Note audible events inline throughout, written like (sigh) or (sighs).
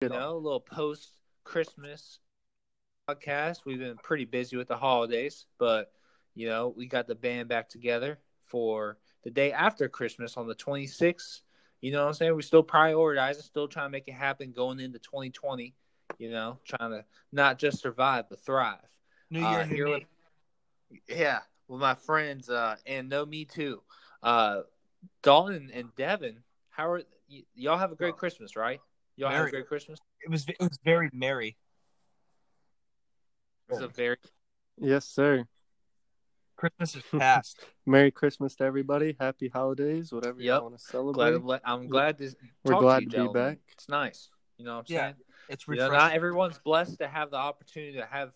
you know, a little post Christmas podcast. We've been pretty busy with the holidays, but you know, we got the band back together for the day after Christmas on the 26th. You know what I'm saying? We're still prioritizing, still trying to make it happen going into 2020. You know, trying to not just survive but thrive. New Year, Uh, here with- yeah, with my friends, uh, and no, me too. Uh, Dalton and Devin, how are y- y'all? Have a great Christmas, right? Y'all have a great Christmas. It was it was very merry. It was a very Yes, sir. Christmas is (laughs) past. Merry Christmas to everybody. Happy holidays, whatever Yep. you want to celebrate. glad. I'm glad to. We're talk glad to, you, to be back. It's nice. You know what I'm Yeah, saying? It's You know, refreshing. not everyone's blessed to have the opportunity to have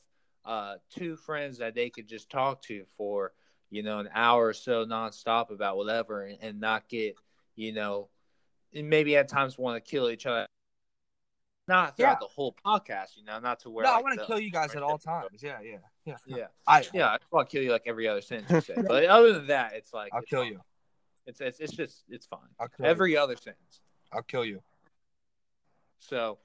uh, two friends that they could just talk to for you know an hour or so nonstop about whatever, and, and not get you know, and maybe at times want to kill each other. Not throughout Yeah. the whole podcast, you know, not to where no, I want to kill you guys at all times. Yeah, yeah, yeah. Yeah, I yeah, I want to kill you like every other sentence you say. (laughs) But other than that, it's like I'll it's kill fine. you. It's, it's it's just it's fine. I'll kill you. Every other sentence. I'll kill you. So,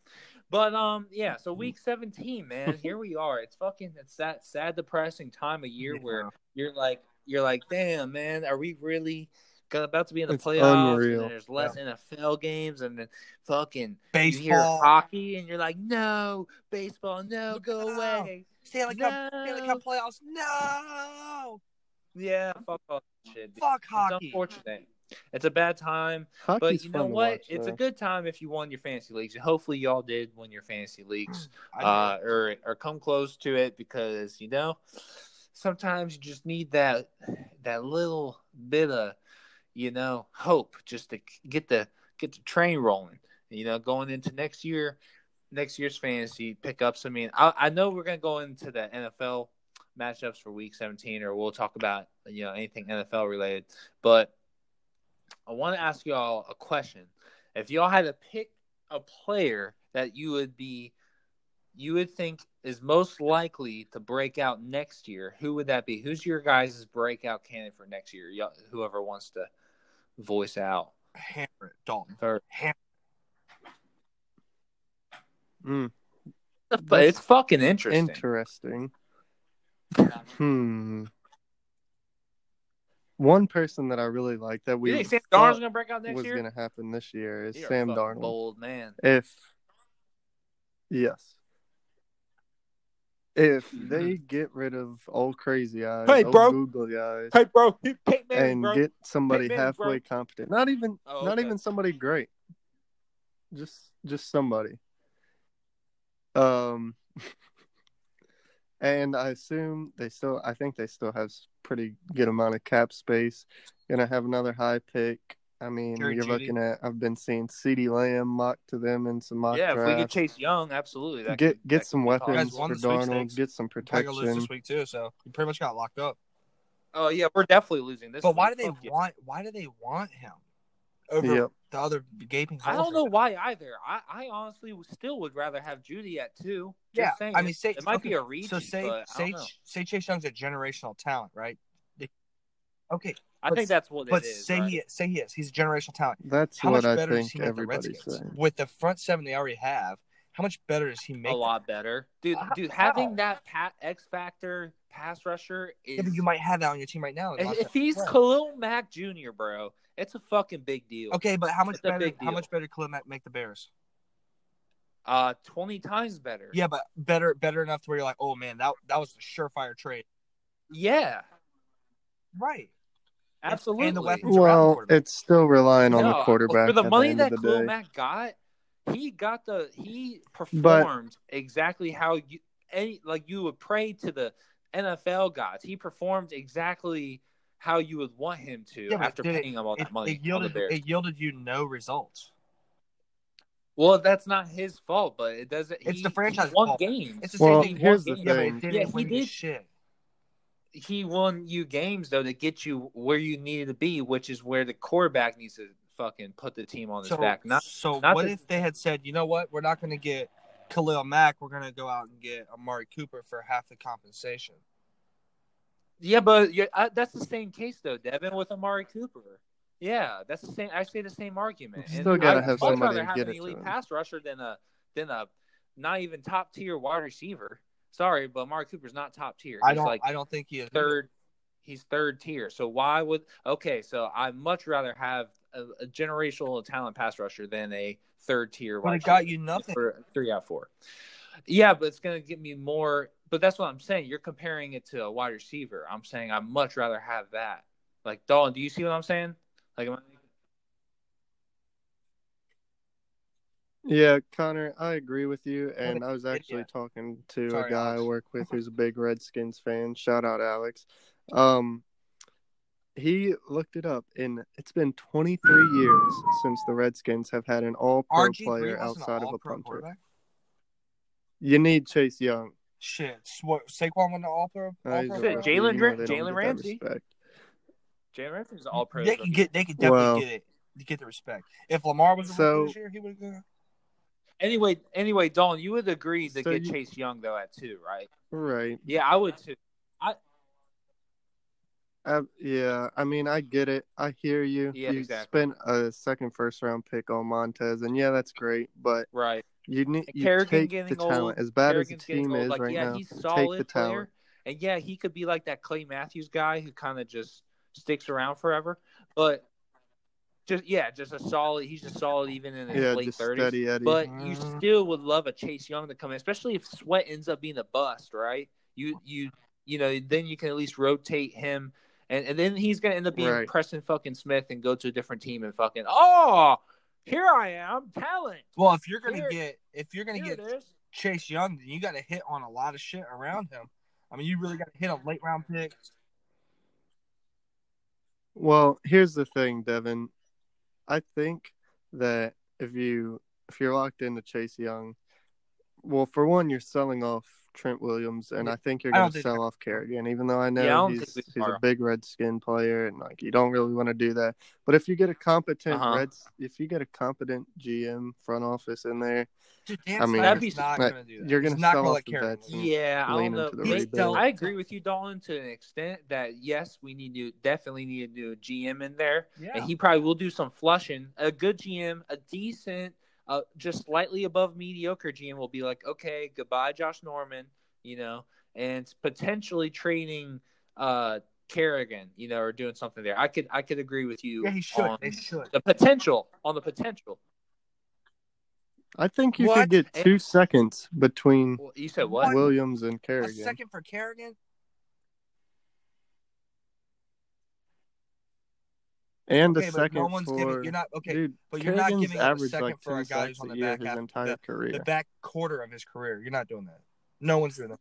but um, yeah. So week seventeen, man, here we are. It's fucking it's that sad, depressing time of year where you're like, you're like, damn, man, are we really about to be in the It's playoffs? unreal. And there's less NFL games, and then fucking you hear Baseball. hockey, and you're like, no, baseball, no, go No. away. Stanley Cup. Stanley Cup playoffs. No. Yeah, fuck all that shit. dude. Fuck It's hockey. unfortunate. It's a bad time. Hockey's But you know what? watch, it's though. a good time if you won your fantasy leagues. Hopefully y'all did win your fantasy leagues. Uh, or or come close to it because you know sometimes you just need that that little bit of you know hope just to get the get the train rolling. You know, going into next year, next year's fantasy pickups. I mean, I, I know we're gonna go into the NFL matchups for Week 17, or we'll talk about you know anything NFL related. But I want to ask y'all a question. If y'all had to pick a player that you would be you would think is most likely to break out next year, who would that be? Who's your guys' breakout candidate for next year? Y'all- Whoever wants to voice out. Hammer it, Dalton. Or, Hammer. Mm, but it's fucking interesting. interesting. Hmm. One person that I really like that you we think Sam thought Darnold's gonna break out next was year? going to happen this year is You're Sam fucking Darnold. bold man. If yes, if Mhm. they get rid of old crazy eyes, Hey, bro. googly eyes, Hey, bro, (laughs) Peyton Manning, and bro. get somebody Manning, bro. halfway competent, not even Oh, not okay. even somebody great, just just somebody. Um, (laughs) and I assume they still. I think they still have pretty good amount of cap space. Gonna have another high pick. I mean, Jerry you're Jeudy. looking at. I've been seeing CeeDee Lamb mocked to them in some mock yeah, if we get drafts. Chase Young, absolutely. That get could- get that some could be possible. weapons for the sweepstakes. Darnold. Get some Probably gonna lose protection. this week too, so you pretty much got locked up. Oh yeah, we're definitely losing this. But why do week. they Fuck yeah. want? Why do they want him over Yep. the other gaping? I don't know right why either. I, I honestly still would rather have Jeudy at two. Just Yeah, saying. I mean, say it might be a reach. So say but I, say don't know. say Chase Young's a generational talent, right? They- Okay, I but- think that's what but it is. say right? he say he is. He's a generational talent. That's How what much I better does think he make the Redskins saying. with the front seven they already have? How much better does he make? a them? lot better, dude. How- Dude, how? having that pat X factor pass rusher is. Yeah, but you might have that on your team right now. if, if he's Khalil Mack Jr., bro, it's a fucking big deal. okay, but how much It's better? big How much better could Mack make the Bears? Uh, twenty times better. Yeah, but better, better enough to where you're like, oh man, that that was a surefire trade. yeah, Right. Absolutely. And the weapons around the Well, it's still relying on No, the quarterback for the money the that end of the Khalil. Mack got. He got the he performed exactly how you any like you would pray to the NFL gods. He performed exactly how you would want him to Yeah, after did it- paying him all It, that money it on the yielded it yielded you no results. well, that's not his fault, but it doesn't. It's he- the franchise he won fault. games. It's the Well, same thing. here's the game. Yeah, but thing. it didn't Yeah, he win did. shit. He won you games though to get you where you needed to be, which is where the quarterback needs to fucking put the team on his So, back. Not so not what the- if they had said, you know what, we're not going to get Khalil Mack, we're going to go out and get Amari Cooper for half the compensation. Yeah, but you're, uh, that's the same case though, Devin, with Amari Cooper. Yeah, that's the same. I say the same argument. You still gotta have I'd much somebody rather to have get an it to elite him. pass rusher than a than a not even top tier wide receiver. Sorry, but Amari Cooper's not top tier. I don't. like I don't think he is. third. He's third tier. So why would okay? So I'd much rather have a, a generational talent pass rusher than a third tier. But it got you nothing. for three out of four. Yeah, but it's gonna give me more. But that's what I'm saying. You're comparing it to a wide receiver. I'm saying I'd much rather have that. Like Dalton, do you see what I'm saying? Like, am I- Yeah, Connor, I agree with you. And I was actually idiot. talking to Sorry, a guy Alex. I work with (laughs) who's a big Redskins fan. Shout out, Alex. Um, he looked it up, and it's been 23 years since the Redskins have had an all pro RG3 player outside of a punter. You need Chase Young. Shit, Swa- Saquon went to all pro. Uh, he's a All-pro Shit, rookie, Jalen you Dra- know they don't Jalen get Ramsey. respect. Jalen Ramsey's all pro. They can get. They can definitely Well- get it. Get the respect. If Lamar was a So- rookie this year, he would have. Anyway, anyway, Dalton, you would agree to So get you- Chase Young though at two, right? Right. Yeah, I would too. Uh, yeah, I mean, I get it. I hear you. Yeah, you exactly. spent a second first round pick on Montez, and yeah, that's great. But Right. you need And you Kerrigan take the old. talent as bad as the team is like, right yeah, now. he's take the player, talent. and yeah, he could be like that Clay Matthews guy who kind of just sticks around forever. But just yeah, just a solid. He's just solid even in his Yeah, late just thirties. steady Eddie. But you Mhm. still would love a Chase Young to come in, especially if Sweat ends up being a bust, right? You you you know then you can at least rotate him, and, and then he's gonna end up being Right. Preston fucking Smith and go to a different team and fucking oh here I am talent. Well, if you're gonna Here- get, if you're gonna get. Chase Young, then you got to hit on a lot of shit around him. I mean, you really got to hit a late round pick. Well, here's the thing, Devin. I think that if you if you're locked into Chase Young, well, for one, you're selling off Trent Williams, and I think you're going to sell off Kerrigan, even though I know Yeah, I he's, he's a big Redskin player, and like you don't really want to do that. But if you get a competent Uh-huh. Reds, if you get a competent GM front office in there, Dude, Dan I mean, That'd be- not that- going to do that. you're gonna not sell gonna off let the Kerrigan vets do and that. Yeah, I don't know. into the He's rebuild. still- I agree with you, Dalton, to an extent that yes, we need to definitely need a new GM in there, Yeah. and he probably will do some flushing. A good GM, a decent, uh, just slightly above mediocre GM will be like, okay, goodbye, Josh Norman, you know, and potentially trading uh Kerrigan, you know, or doing something there. I could I could agree with you. Yeah, he should. on They should. the potential on the potential. I think you What? could get two seconds between Well, you said what? Williams and A Kerrigan. second for Kerrigan? And Okay, a but second no one's for giving. You're not okay. dude. but you're not giving up a second like for a guy who's on the back his half, entire the, career. the back quarter of his career. You're not doing that. No one's doing that.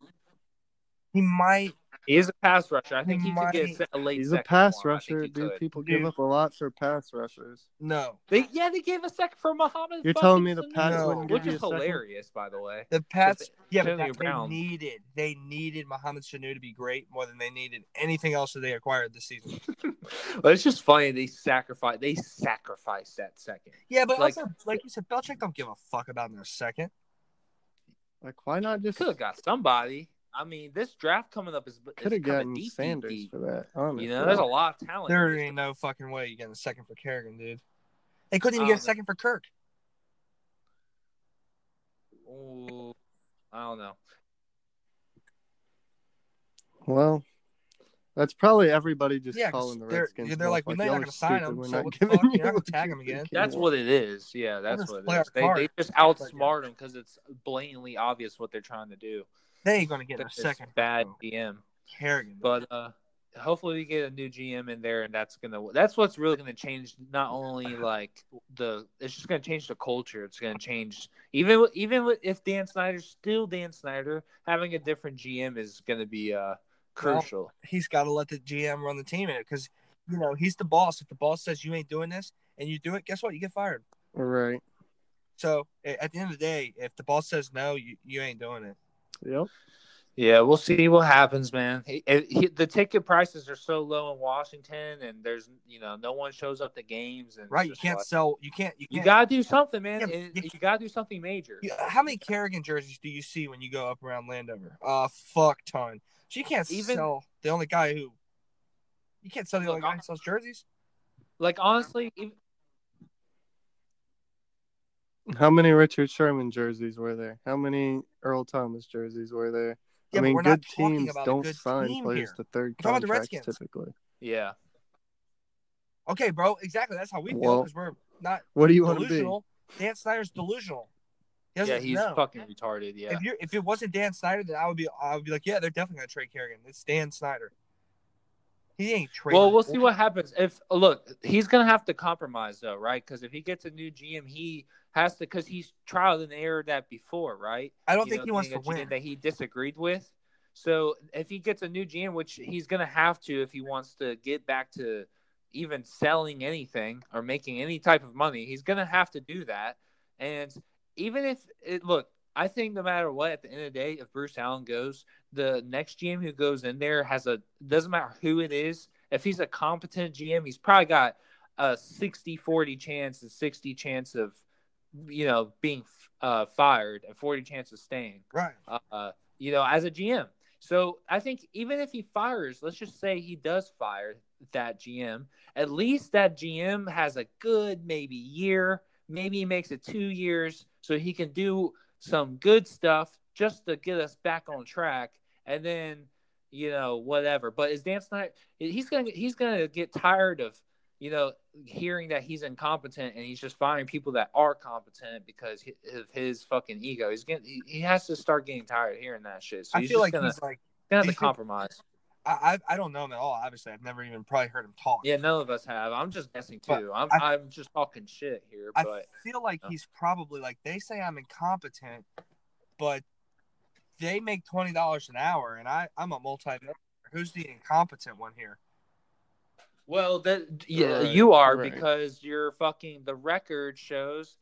He might. He is a pass rusher. I think He he could get a might- se- late. He's a second pass for him. I think rusher, he dude. could. People Dude. give up a lot for pass rushers. No. They yeah, they gave a second for Mohamed. You're telling me the Sanu, Pats No. wouldn't give which you is a second? hilarious, by the way. The Pats, yeah, but that, they needed they needed Mohamed Sanu to be great more than they needed anything else that they acquired this season. (laughs) But it's just funny they sacrifice they sacrifice that second. Yeah, but Like- also, like you said, Belichick don't give a fuck about in their second. Like, why not just Could have got somebody. I mean, this draft coming up is, is could have gotten deep, deep, Sanders deep. for that? Honestly. You know, there's a lot of talent. There ain't no fucking way you getting a second for Kerrigan, dude. They couldn't even get a don't second for Kirk. Ooh, I don't know. Well, that's probably everybody just Yeah, 'cause calling the they're- Redskins. they're like, bluff, "Well, they're not gonna sign them. We're so not what the giving fuck? You're not gonna tag you him again." That's what it is. Yeah, that's what play it our. They, they just outsmart them because it's blatantly obvious what they're trying to do. They ain't gonna get a second. bad for DM. Kerrigan. But uh, hopefully we get a new GM in there, and that's gonna that's what's really gonna change. Not only like the, it's just gonna change the culture. It's gonna change even even if Dan Snyder's still Dan Snyder, having a different GM is gonna be uh crucial. he's got to let the GM run the team in it because you know he's the boss. If the boss says you ain't doing this and you do it, guess what? You get fired. Right. So at the end of the day, if the boss says no, you, you ain't doing it. Yep. Yeah, we'll see what happens, man. He, eh, he, the ticket prices are so low in Washington, and there's you know no one shows up to games, and Right? You can't like- sell. You can't. You You can't. gotta do something, man. Yeah, but you- you gotta do something major. how many Kerrigan jerseys do you see when you go up around Landover? A fuck ton. So you can't Even- sell the only guy who. You can't sell the only Look, guy who sells jerseys. Like honestly, if, How many Richard Sherman jerseys were there? How many Earl Thomas jerseys were there? Yeah, I mean, we're not good teams about don't good sign team players here. to third We're talking about the contracts Redskins. typically. Yeah. Okay, bro. Exactly. That's how we feel because we're not What do you want to be? Dan Snyder's delusional. He Yeah, he's know. fucking retarded. Yeah. If you if it wasn't Dan Snyder, then I would be I would be like, yeah, they're definitely gonna trade Kerrigan. It's Dan Snyder. He ain't trading. Well, we'll see what happens. If look, he's gonna have to compromise though, right? Because if he gets a new GM, he has to because he's tried and errored that before, right? I don't You think know, he wants to win. that he disagreed with. So if he gets a new GM, which he's gonna have to if he wants to get back to even selling anything or making any type of money, he's gonna have to do that. And even if it look, I think no matter what, at the end of the day, if Bruce Allen goes, the next GM who goes in there has a doesn't matter who it is. If he's a competent GM, he's probably got a 60-40 chance and 60 chance of you know being uh, fired and 40 chance of staying Right. uh, you know, as a GM. So I think even if he fires, let's just say he does fire that GM, at least that GM has a good maybe year, maybe he makes it two years, so he can do some good stuff just to get us back on track, and then you know whatever. But is Dan Snyder? He's gonna he's gonna get tired of you know hearing that he's incompetent and he's just firing people that are competent because of his fucking ego. He's getting he, has to start getting tired of hearing that shit. So I feel like gonna, he's like gonna have to compromise. I, I I don't know him at all. Obviously, I've never even probably heard him talk. Yeah, none of us have. I'm just guessing But too. I'm I- I'm just talking shit here, I but feel like he's probably like they say I'm incompetent, but they make twenty dollars an hour, and I I'm a multi. Who's the incompetent one here? Well, that yeah, Right, you are right. because you're fucking. The record shows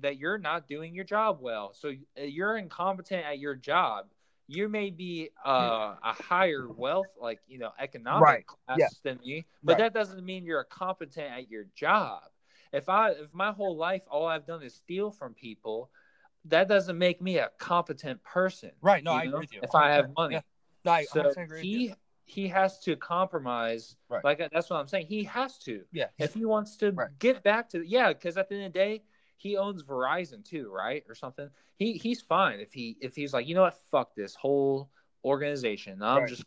that you're not doing your job well. So uh, you're incompetent at your job. You may be uh, a higher wealth, like you know, economic Right, class yeah. than me, but Right. that doesn't mean you're a competent at your job. If I, if my whole life all I've done is steal from people, that doesn't make me a competent person. Right. No, I know, agree with you. If I have money, Yeah. No, I so 100% agree he he has to compromise. Right. Like that's what I'm saying. He has to Yeah. if he wants to Right. get back to yeah. Because at the end of the day, he owns Verizon too, right, or something. He he's fine if he if he's like you know what, fuck this whole organization. I'm Right. just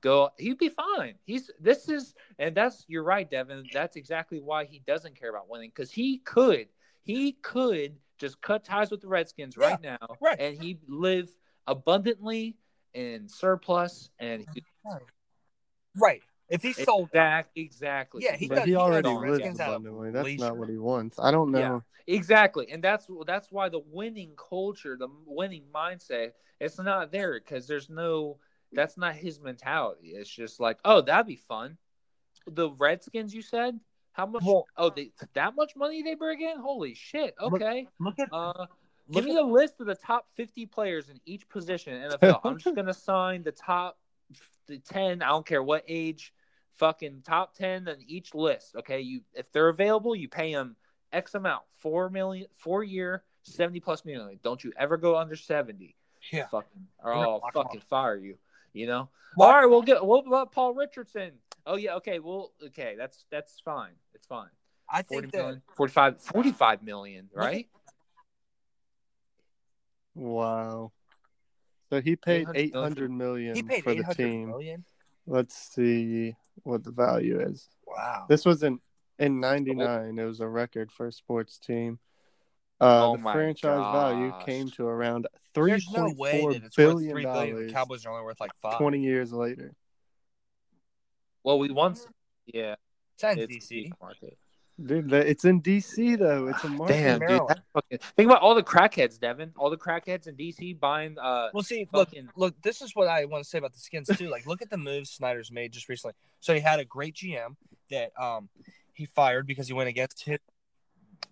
go. He'd be fine. He's this is and that's you're right, Devin. That's exactly why he doesn't care about winning because he could he could just cut ties with the Redskins right now, right. and he live abundantly in surplus and he, Right. If he sold, exactly exactly Yeah, he but does- he he already does lives Redskins out abundantly. That's leisure. not what he wants. I don't know. Yeah. Exactly, and that's that's why the winning culture, the winning mindset, it's not there because there's no. That's not his mentality. It's just like, oh, that'd be fun. The Redskins, you said, how much? Well- oh, they, that much money they bring in? Holy shit! Okay, look at uh, give me at, the list of the top 50 players in each position in NFL. I'm just (laughs) gonna sign the top the 10. I don't care what age, fucking top 10 in each list. Okay, you if they're available, you pay them X amount, four million, four year, 70 plus million. Don't you ever go under 70? yeah. Fucking, or We're I'll lock 'em fucking fire you. You know. Well- All right, we'll get. What about Paul Richardson? Oh yeah, okay. Well, okay, that's that's fine. It's fine. I 40 think that million, 45, 45 million, right? Wow. So he paid 800 eight million hundred million he paid for eight the team. million. Let's see what the value is. Wow. This was in in '99. It was a record for a sports team. Uh, Oh the my franchise value came to around three There's no way four that it's worth billion three billion. The dollars. Cowboys are only worth like five. Twenty years later. Well, we once, yeah, It's not in it's DC. the market. Dude, it's in DC though. It's a market. Damn, dude, that fucking, think about all the crackheads, Devin. All the crackheads in DC buying. Uh, Well, see, look, fucking, look. This is what I want to say about the skins too. Like, look at the moves Snyder's made just recently. So he had a great GM that um he fired because he went against his.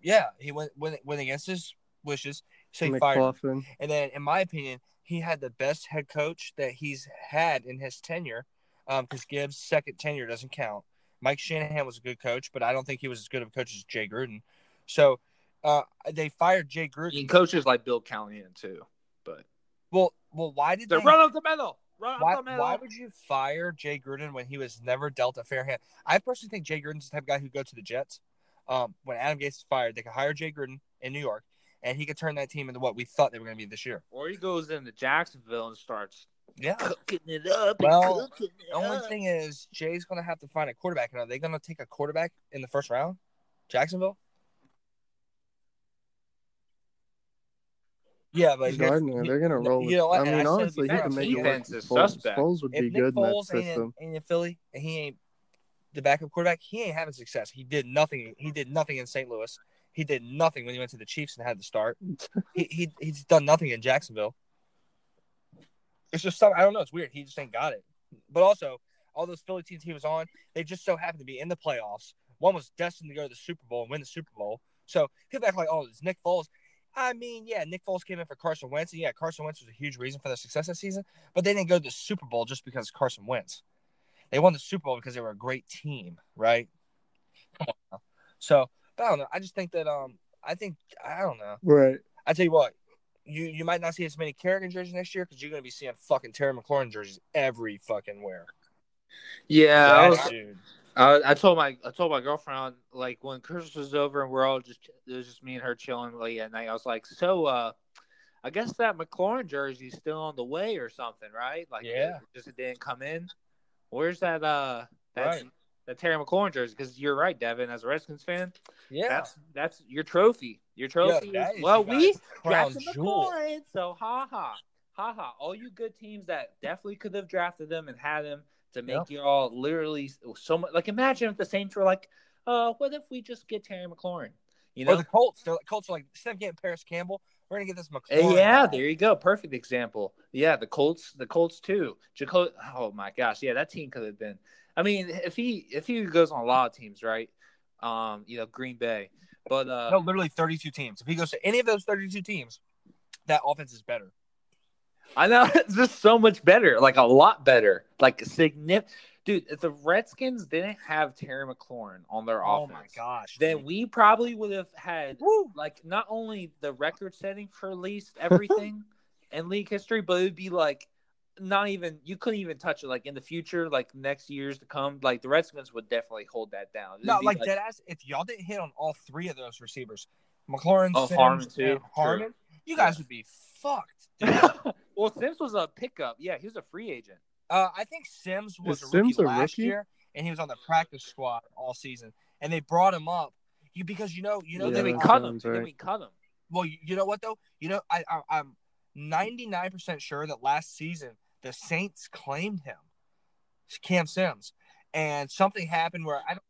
Yeah, he went went went against his wishes. So he fired. him. And then, in my opinion, he had the best head coach that he's had in his tenure. Um, because Gibbs' second tenure doesn't count. Mike Shanahan was a good coach, but I don't think he was as good of a coach as Jay Gruden. So, uh, they fired Jay Gruden. mean, coaches like Bill Callahan too, but Well, well, why did they they? run up the middle. Run Why, up the middle. why would you fire Jay Gruden when he was never dealt a fair hand? I personally think Jay Gruden's the type of guy who go to the Jets. Um, when Adam Gase is fired, they could hire Jay Gruden in New York, and he could turn that team into what we thought they were going to be this year. Or he goes into Jacksonville and starts Yeah. cooking it up. and Well, cooking it The only up. thing is, Jay's going to have to find a quarterback. And are they going to take a quarterback in the first round? Jacksonville? Yeah, but here's- Gardner, they're gonna no, roll. you know what? I And I mean, said honestly, he before, can make it work. defense with is Foles. suspect. Foles would if be Nick good in that Foles ain't in, system. ain't in Philly and he ain't the backup quarterback, he ain't having success. He did nothing. He did nothing in St. Louis. He did nothing when he went to the Chiefs and had to start. (laughs) he, he he's done nothing in Jacksonville. It's just something I don't know. It's weird. He just ain't got it. But also, all those Philly teams he was on, they just so happened to be in the playoffs. One was destined to go to the Super Bowl and win the Super Bowl. So people act like, oh, it's Nick Foles. I mean, yeah, Nick Foles came in for Carson Wentz, and yeah, Carson Wentz was a huge reason for their success that season. But they didn't go to the Super Bowl just because Carson Wentz. They won the Super Bowl because they were a great team, right? So, but I don't know. I just think that um, I think I don't know. Right. I tell you what, you you might not see as many Kerrigan jerseys next year because you're gonna be seeing fucking Terry McLaurin jerseys every fucking where. Yeah, I, was, dude. I, I told my I told my girlfriend like when Christmas was over and we're all just it was just me and her chilling late at night. I was like, so uh, I guess that McLaurin jersey's still on the way or something, right? Like, Yeah. it just it didn't come in. Where's that uh that's Right. That Terry McLaurin jersey? Because you're right, Devin. As a Redskins fan, Yeah. that's that's your trophy. Your trophy. that is, is well, we (laughs) drafted. McLaurin, so ha ha ha ha. All you good teams that definitely could have drafted them and had them to make Yep. you all literally so much. Like imagine if the Saints were like, uh, what if we just get Terry McLaurin? You Or know? the Colts. They're like Colts are like instead of getting Parris Campbell, we're gonna get this Uh, McLaurin. yeah, there you go. Perfect example. Yeah, the Colts, the Colts too. Jaco- oh my gosh, yeah, that team could have been. I mean, if he if he goes on a lot of teams, right? Um, you know, Green Bay, but uh, No, literally 32 teams. If he goes to any of those 32 teams, that offense is better. I know (laughs) it's just so much better, like a lot better, like significant. Dude, if the Redskins didn't have Terry McLaurin on their Oh offense, my gosh. then dude. we probably would have had Woo. like not only the record setting for least everything (laughs) in league history, but it'd be like not even you couldn't even touch it. Like in the future, like next years to come, like the Redskins would definitely hold that down. It'd No, be like dead ass. If y'all didn't hit on all three of those receivers, McLaurin, Oh, Sims, Harmon, too. and Harmon, you guys would be fucked. (laughs) well, Sims was a pickup. Yeah, he was a free agent. Uh, I think Sims was Is a rookie Sims a last rookie? year, and he was on the practice squad all season. And they brought him up, you because you know, you know, Yeah, then they we cut him. sounds Then right. we cut him. Well, you, you know what though? You know, I, I I'm 99 percent sure that last season the Saints claimed him, Cam Sims, and something happened where I don't.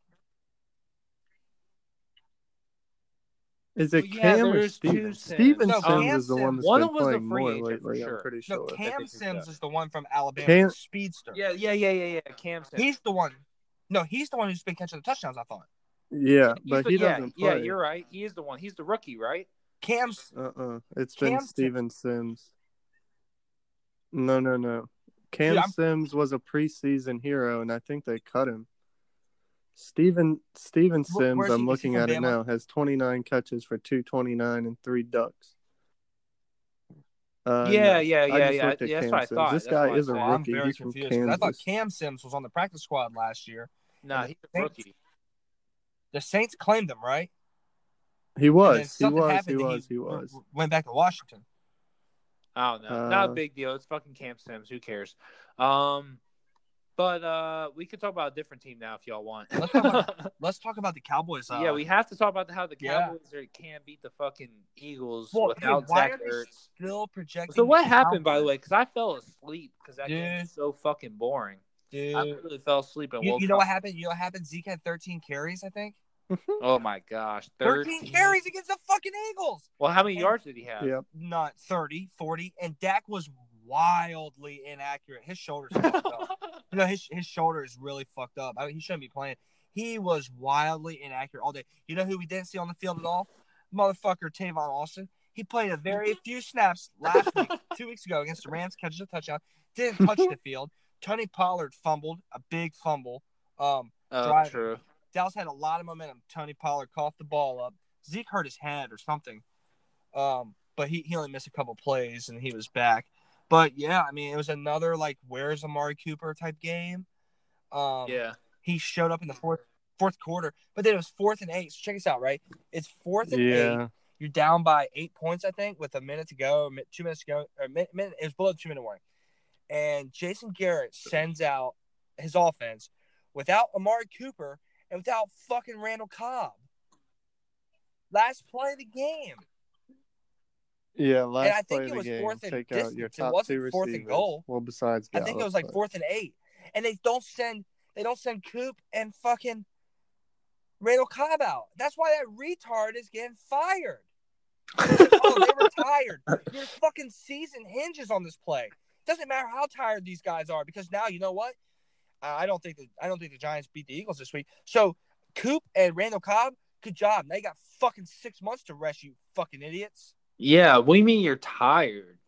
Is it Well, yeah, Cam or there's two Steven? Sims. Steven No, Sims Cam is the one Sims- that's One been of them was a playing free more agent for lately. sure. I'm pretty sure. No. Cam. Sims is the one from Alabama, Cam- the speedster. Yeah, yeah, yeah, yeah, yeah. Cam Sims. He's the one. No, he's the one who's been catching the touchdowns. I thought. Yeah, He's but the- he yeah, doesn't Yeah, play. you're right. He is the one. He's the rookie, right? Cam's Uh-uh. It's been Cam Sim- Steven Sims. No, no, no. Cam Dude, Sims was a preseason hero, and I think they cut him. Steven Steven Sims, where's I'm looking from at it now, has 29 catches for 229 and three ducks. Uh, yeah, no. yeah, I yeah, yeah. That's Cam what I thought. This That's guy what I is a thought. Oh, I'm very He's from confused. 'cause I thought Cam Sims was on the practice squad last year. Nah, And he's a the rookie. The Saints claimed him, right? He was, he was, he was, he was. Went back to Washington. I don't know. Not a Uh, big deal. It's fucking Cam Sims. Who cares? Um, but uh, we could talk about a different team now if y'all want. Let's talk about- (laughs) Let's talk about the Cowboys. Uh, yeah, we have to talk about how the yeah. Cowboys are, can't beat the fucking Eagles Well, without dude, why Zach are Ertz. still projecting. So what happened, by the way? Because I fell asleep because that game Dude. was so fucking boring. dude? I literally fell asleep and You, woke you know up. what happened? You know what happened? Zeke had 13 carries, I think. Mm-hmm. Oh my gosh, 13, 13 carries against the fucking Eagles. Well, how many And- yards did he have? Yep. Not 30, 40. And Dak was wildly inaccurate. His shoulders fucked up. (laughs) You know, his, his shoulder is really fucked up. I mean, he shouldn't be playing. He was wildly inaccurate all day. You know who we didn't see on the field at all? Motherfucker Tavon Austin. He played a very mm-hmm. few snaps last week, two weeks ago against the Rams, catches a touchdown. Didn't touch mm-hmm. the field. Tony Pollard fumbled, a big fumble. Um, oh, driving. true. Dallas had a lot of momentum. Tony Pollard coughed the ball up. Zeke hurt his head or something. Um, but he, he only missed a couple plays and he was back. But yeah, I mean, it was another like where's Amari Cooper type game. Um, Yeah. he showed up in the fourth fourth quarter, but then it was fourth and eight. So check this out, right? It's fourth and eight. Yeah. You're down by eight points, I think, with a minute to go, two minutes to go, or minute, minute it was below the two minute warning. And Jason Garrett sends out his offense without Amari Cooper and without fucking Randall Cobb. Last play of the game. Yeah, last I think play it was game, fourth and take out your distance. It wasn't two fourth and goal. Well, besides I think it was like but- fourth and eight. And they don't send they don't send Coop and fucking Randall Cobb out. That's why that retard is getting fired. (laughs) oh, they were tired. Your fucking season hinges on this play. Doesn't matter how tired these guys are because now you know what? I I don't think that I don't think the Giants beat the Eagles this week. So Coop and Randall Cobb, good job. Now you got fucking six months to rest, you fucking idiots. Yeah, what do you mean you're tired?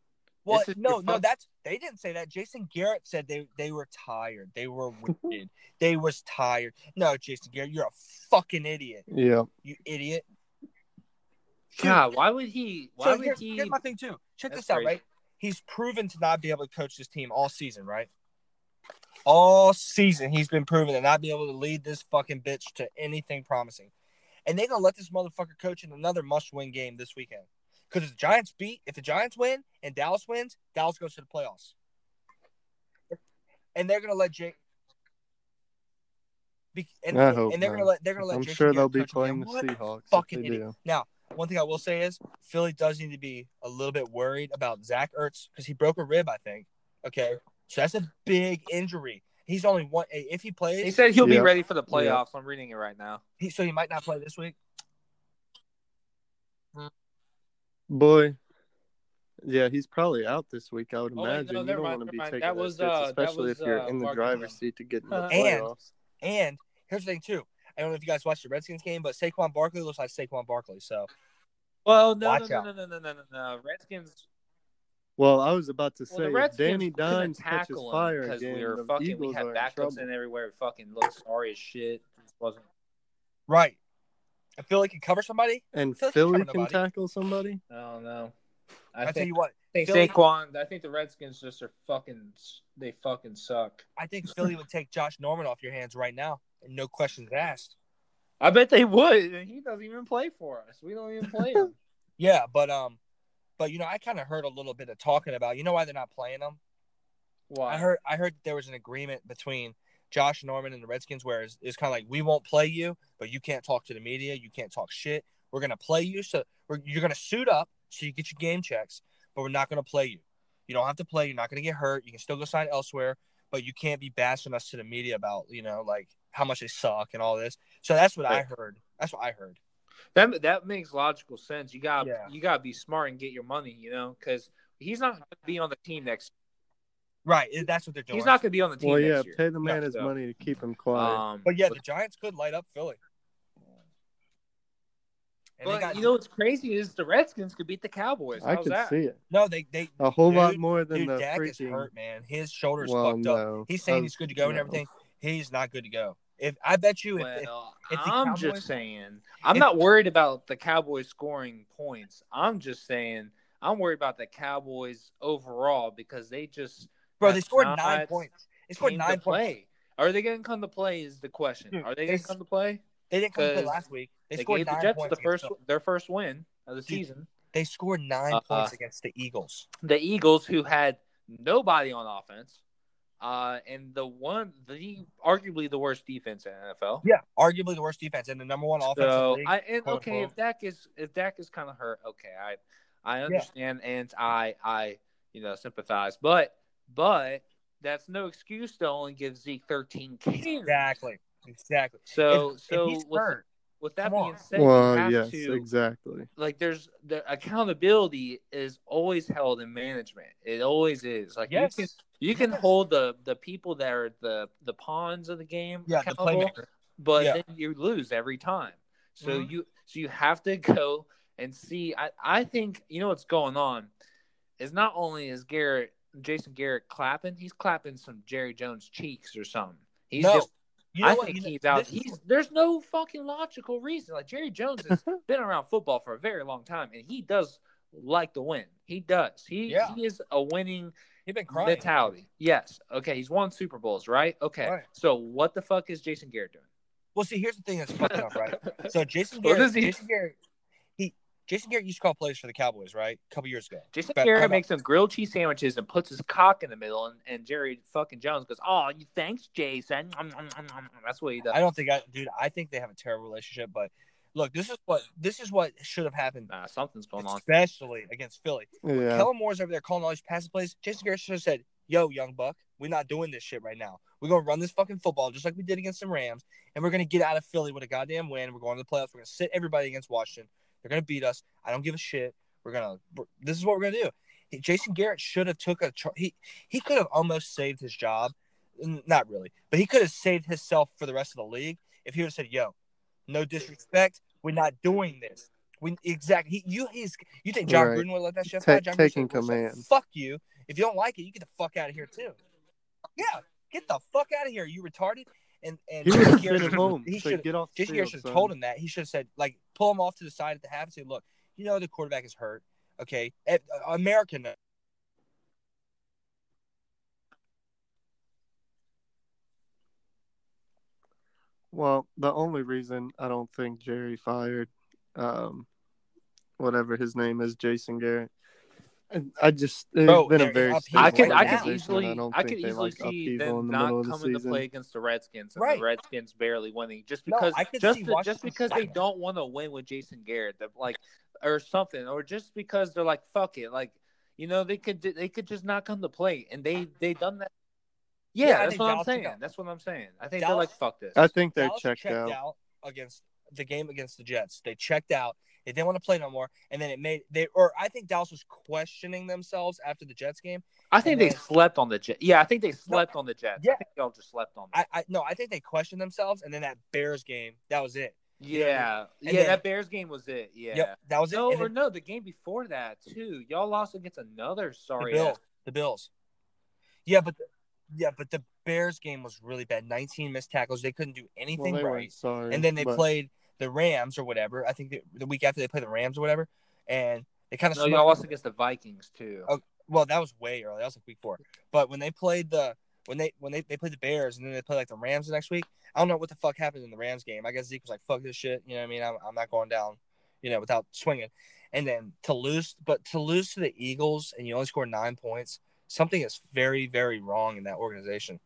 Well, no, no, fuck- that's they didn't say that. Jason Garrett said they they were tired. They were winded. they was tired. No, Jason Garrett, you're a fucking idiot. Yeah, You idiot. Dude, God, why would he? Why so would here's, he? here's my thing too. Check That's this out, crazy. right? He's proven to not be able to coach this team all season, right? All season, he's been proven to not be able to lead this fucking bitch to anything promising. And they're gonna let this motherfucker coach in another must-win game this weekend. Because if the Giants beat, if the Giants win and Dallas wins, Dallas goes to the playoffs. And they're gonna let Jake. Be, and, I hope and they're gonna let they're gonna let. I'm Jason sure they'll be coach again. playing the What Seahawks fucking idiot. do. Now, one thing I will say is Philly does need to be a little bit worried about Zach Ertz because he broke a rib, I think. Okay, so that's a big injury. He's only one. If he plays, He said he'll be ready for the Yeah. playoffs. I'm reading it right now. he, so he might not play this week. Boy, yeah, he's probably out this week. I would Oh, imagine. no, you don't mind, want to be mind. taking That was, hits, uh, that especially was, if you're uh, in the driver's seat to get in the And- playoffs. And here's the thing too. I don't know if you guys watched the Redskins game, but Saquon Barkley looks like Saquon Barkley. So Well, no, Watch no, out. no, no, no, no, no, no. Redskins. Well, I was about to Well, say, the Danny couldn't Dimes catches fire because again, we were the fucking. We had are in backups in everywhere. We fucking looked sorry as shit. Just wasn't. right, I feel like he cover somebody. And Philly Philly can't can nobody. tackle somebody. I don't know. I, I tell you what, I think Philly- Saquon. I think the Redskins just are fucking. They fucking suck. I think Philly would take Josh Norman off your hands right now, and no questions asked. I bet they would. and He doesn't even play for us. We don't even play him. (laughs) Yeah, but um, but you know, I kind of heard a little bit of talking about. You know why they're not playing them? Why? I heard I heard there was an agreement between Josh Norman and the Redskins where it's, it's kind of like we won't play you, but you can't talk to the media, you can't talk shit. We're gonna play you, so we're, you're gonna suit up so you get your game checks, but we're not gonna play you. You don't have to play. You're not gonna get hurt. You can still go sign elsewhere, but you can't be bashing us to the media about you know like how much they suck and all this. So that's what I heard. That's what I heard. That that makes logical sense. You got to Yeah. you got to be smart and get your money. You know, because he's not going to be on the team next. Right, that's what they're doing. He's not going to be on the team Well, yeah, year. pay the man No, his so, money to keep him quiet. Um, But yeah, the Giants could light up Philly. And but got- you know what's crazy is the Redskins could beat the Cowboys. I How's could that? see it no, they they a whole lot more than dude, the Dak is freaking. hurt, man. His shoulder's well, fucked up. He's saying Um, he's good to go and everything. He's not good to go. If I bet you, if, if Well, if the I'm Cowboys- just saying. I'm if- not worried about the Cowboys scoring points. I'm just saying I'm worried about the Cowboys overall because they just bro, they scored nine points. They scored nine points. play. Are they going to come to play? Is the question. Dude, Are they going to come to play? They didn't come to play last week. They, They, scored gave the Jets points. the first their first win of the Dude, season. They scored nine Uh, points against the Eagles. The Eagles, who had nobody on offense, uh, and the one the arguably the worst defense in NFL. Yeah, arguably the worst defense and the number one offense. So league. I and okay, unquote. if Dak is if Dak is kind of hurt, okay, I I understand and I I you know sympathize, but but that's no excuse to only give Zeke 13 carries. exactly, exactly. So if, so if he's hurt, with that come being on. said, you Well, have yes, to exactly. like there's the accountability is always held in management. It always is. Like yes, you can you can Yes. hold the the people that are the the pawns of the game yeah, the accountable, playmaker. but Yeah. then you lose every time. So Mhm. you so you have to (laughs) go and see. I I think you know what's going on is not only is Garrett Jason Garrett clapping, he's clapping some Jerry Jones cheeks or something. He's no, just you know I what? think You know- he's out. He's there's no fucking logical reason. Like Jerry Jones has (laughs) been around football for a very long time, and he does like to win. He does. He Yeah. he is a winning he's been crying. mentality. Yes. Okay. He's won Super Bowls, right? Okay. Right. So what the fuck is Jason Garrett doing? Well, see, here's the thing that's fucking up, right? (laughs) So Jason Garrett, Jason Garrett, Jason Garrett used to call plays for the Cowboys, right? A couple years ago. Jason But- Garrett makes some grilled cheese sandwiches and puts his cock in the middle, and, and Jerry fucking Jones goes, "Oh, you thanks, Jason." That's what he does. I don't think I, dude. I think they have a terrible relationship. But look, this is what this is what should have happened, Nah, something's going on. especially against Philly. Yeah. Kellen Moore's over there calling all these passing plays. Jason Garrett should have said, "Yo, young buck, we're not doing this shit right now. We're gonna run this fucking football just like we did against the Rams, and we're gonna get out of Philly with a goddamn win. We're going to the playoffs. We're gonna sit everybody against Washington. They're gonna beat us. I don't give a shit. We're gonna. We're, this is what we're gonna do." He- Jason Garrett should have took a. He he could have almost saved his job. Not really, but he could have saved himself for the rest of the league if he would have said, "Yo, no disrespect, we're not doing this." We exactly. He, you he's you think John Right. Gruden would let that shit fly? Jon Gruden taking said, "Well, command." Fuck you. If you don't like it, you get the fuck out of here too. Yeah, get the fuck out of here. You retarded. And and He would Jason have Garrett sent should- home. He should. get off the Jason Garrett should have told him that. He should have said like pull him off to the side at the half and say, look, you know the quarterback is hurt. Okay, Eh, American. Well, the only reason I don't think Jerry fired, um, whatever his name is, Jason Garrett. And I just it's Bro, been a very in upheaval stable I could, I could easily, I don't I could easily like see them in the not middle the coming to play against the Redskins and Right. the Redskins barely winning just because, I could just see just because they don't want to win with Jason Garrett, that like, or something, or just because they're like, fuck it, like, you know, they could, they could just not come to play, and they, they done that. Yeah, Yeah, that's think what I'm saying. That's what I'm saying. I think Dallas- they're like, fuck this. I think they're Dallas checked, out. against the game against the Jets. They checked out. They didn't want to play no more, and then it made they or I think Dallas was questioning themselves after the Jets game. I think and they then- slept on the Jets. Yeah, I think they slept on the Jets. Yeah. I think y'all just slept on them. I, I no, I think they questioned themselves, and then that Bears game, that was it. You know I yeah, yeah, then- that Bears game was it. Yeah. Yep, that was it. No, or then no, the game before that too. Y'all lost against another the sorry. Bills, ass- the Bills. Yeah, but the, yeah, but the Bears game was really bad. 19 missed tackles. They couldn't do anything they right. weren't sorry. and then they but played the Rams or whatever. I think the, the week after they play the Rams or whatever, and they kind of No, y'all lost against the Vikings too. Oh, well, that was way early. That was like week four. But when they played the when they when they, they played the Bears and then they played like the Rams the next week, I don't know what the fuck happened in the Rams game. I guess Zeke was like, "Fuck this shit," you know what I mean? I'm, I'm not going down, you know, without swinging. And then to lose, but to lose to the Eagles and you only score nine points, something is very very wrong in that organization.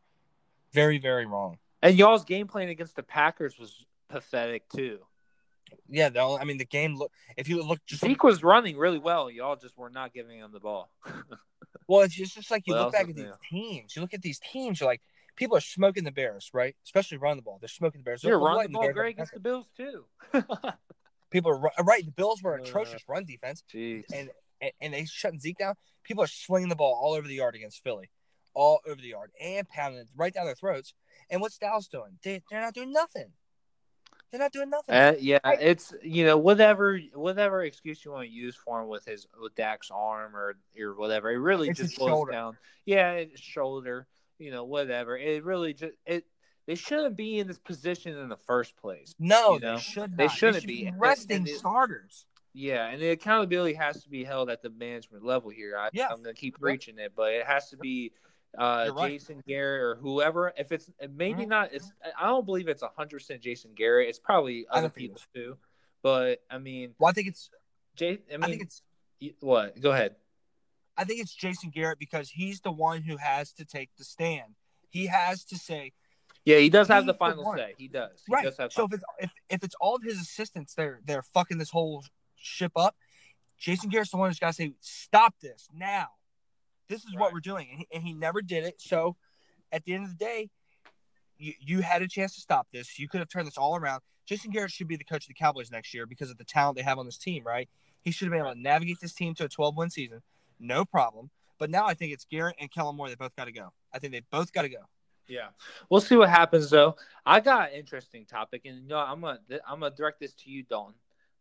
Very very wrong. And y'all's game plan against the Packers was pathetic too. Yeah, the only, I mean the game look. If you look just Zeke was running really well. Y'all just were not giving him the ball. (laughs) Well, it's just, it's like you What look back at these new? teams. You look at these teams. You're like, people are smoking the Bears, right? Especially running the ball. They're smoking the Bears. You're They're running letting the ball great against the Bills too. (laughs) People are right. The Bills were Uh, atrocious run defense, Jeez. and, and and they shutting Zeke down. People are slinging the ball all over the yard against Philly, all over the yard, and pounding it right down their throats. And what's Dallas doing? They they're not doing nothing. They're not doing nothing. Uh, yeah, Right. it's you know whatever whatever excuse you want to use for him with his with Dak's arm or or whatever. It really It's just boils shoulder. down. Yeah, it's shoulder. You know, whatever. It really just it. They shouldn't be in this position in the first place. no, you know, they should not. they shouldn't should be. And- resting and starters. Yeah, and the accountability has to be held at the management level here. I. I'm going to keep preaching it, but it has to be uh, right. Jason Garrett or whoever. If it's maybe Mhm. not, it's I don't believe it's 100 percent Jason Garrett. It's probably other don't think it people too. But I mean, Well, I think it's. Jay. I I, think it's. what? Go ahead. I think it's Jason Garrett because he's the one who has to take the stand. He has to say, Yeah, he does have the the final one. say. He does. He right. does have So if it's if, if it's all of his assistants, they're they're fucking this whole ship up. Jason Garrett's the one who's got to say, "Stop this now. This is what we're doing," and he, and he never did it. So at the end of the day, you you had a chance to stop this. You could have turned this all around. Jason Garrett should be the coach of the Cowboys next year because of the talent they have on this team. Right? He should have been able to navigate this team to a 12 win season, no problem. But now I think it's Garrett and Kellen Moore. They both got to go. I think they both got to go. Yeah, we'll see what happens though. I got an interesting topic, and you know, I'm gonna I'm gonna direct this to you, Dalton.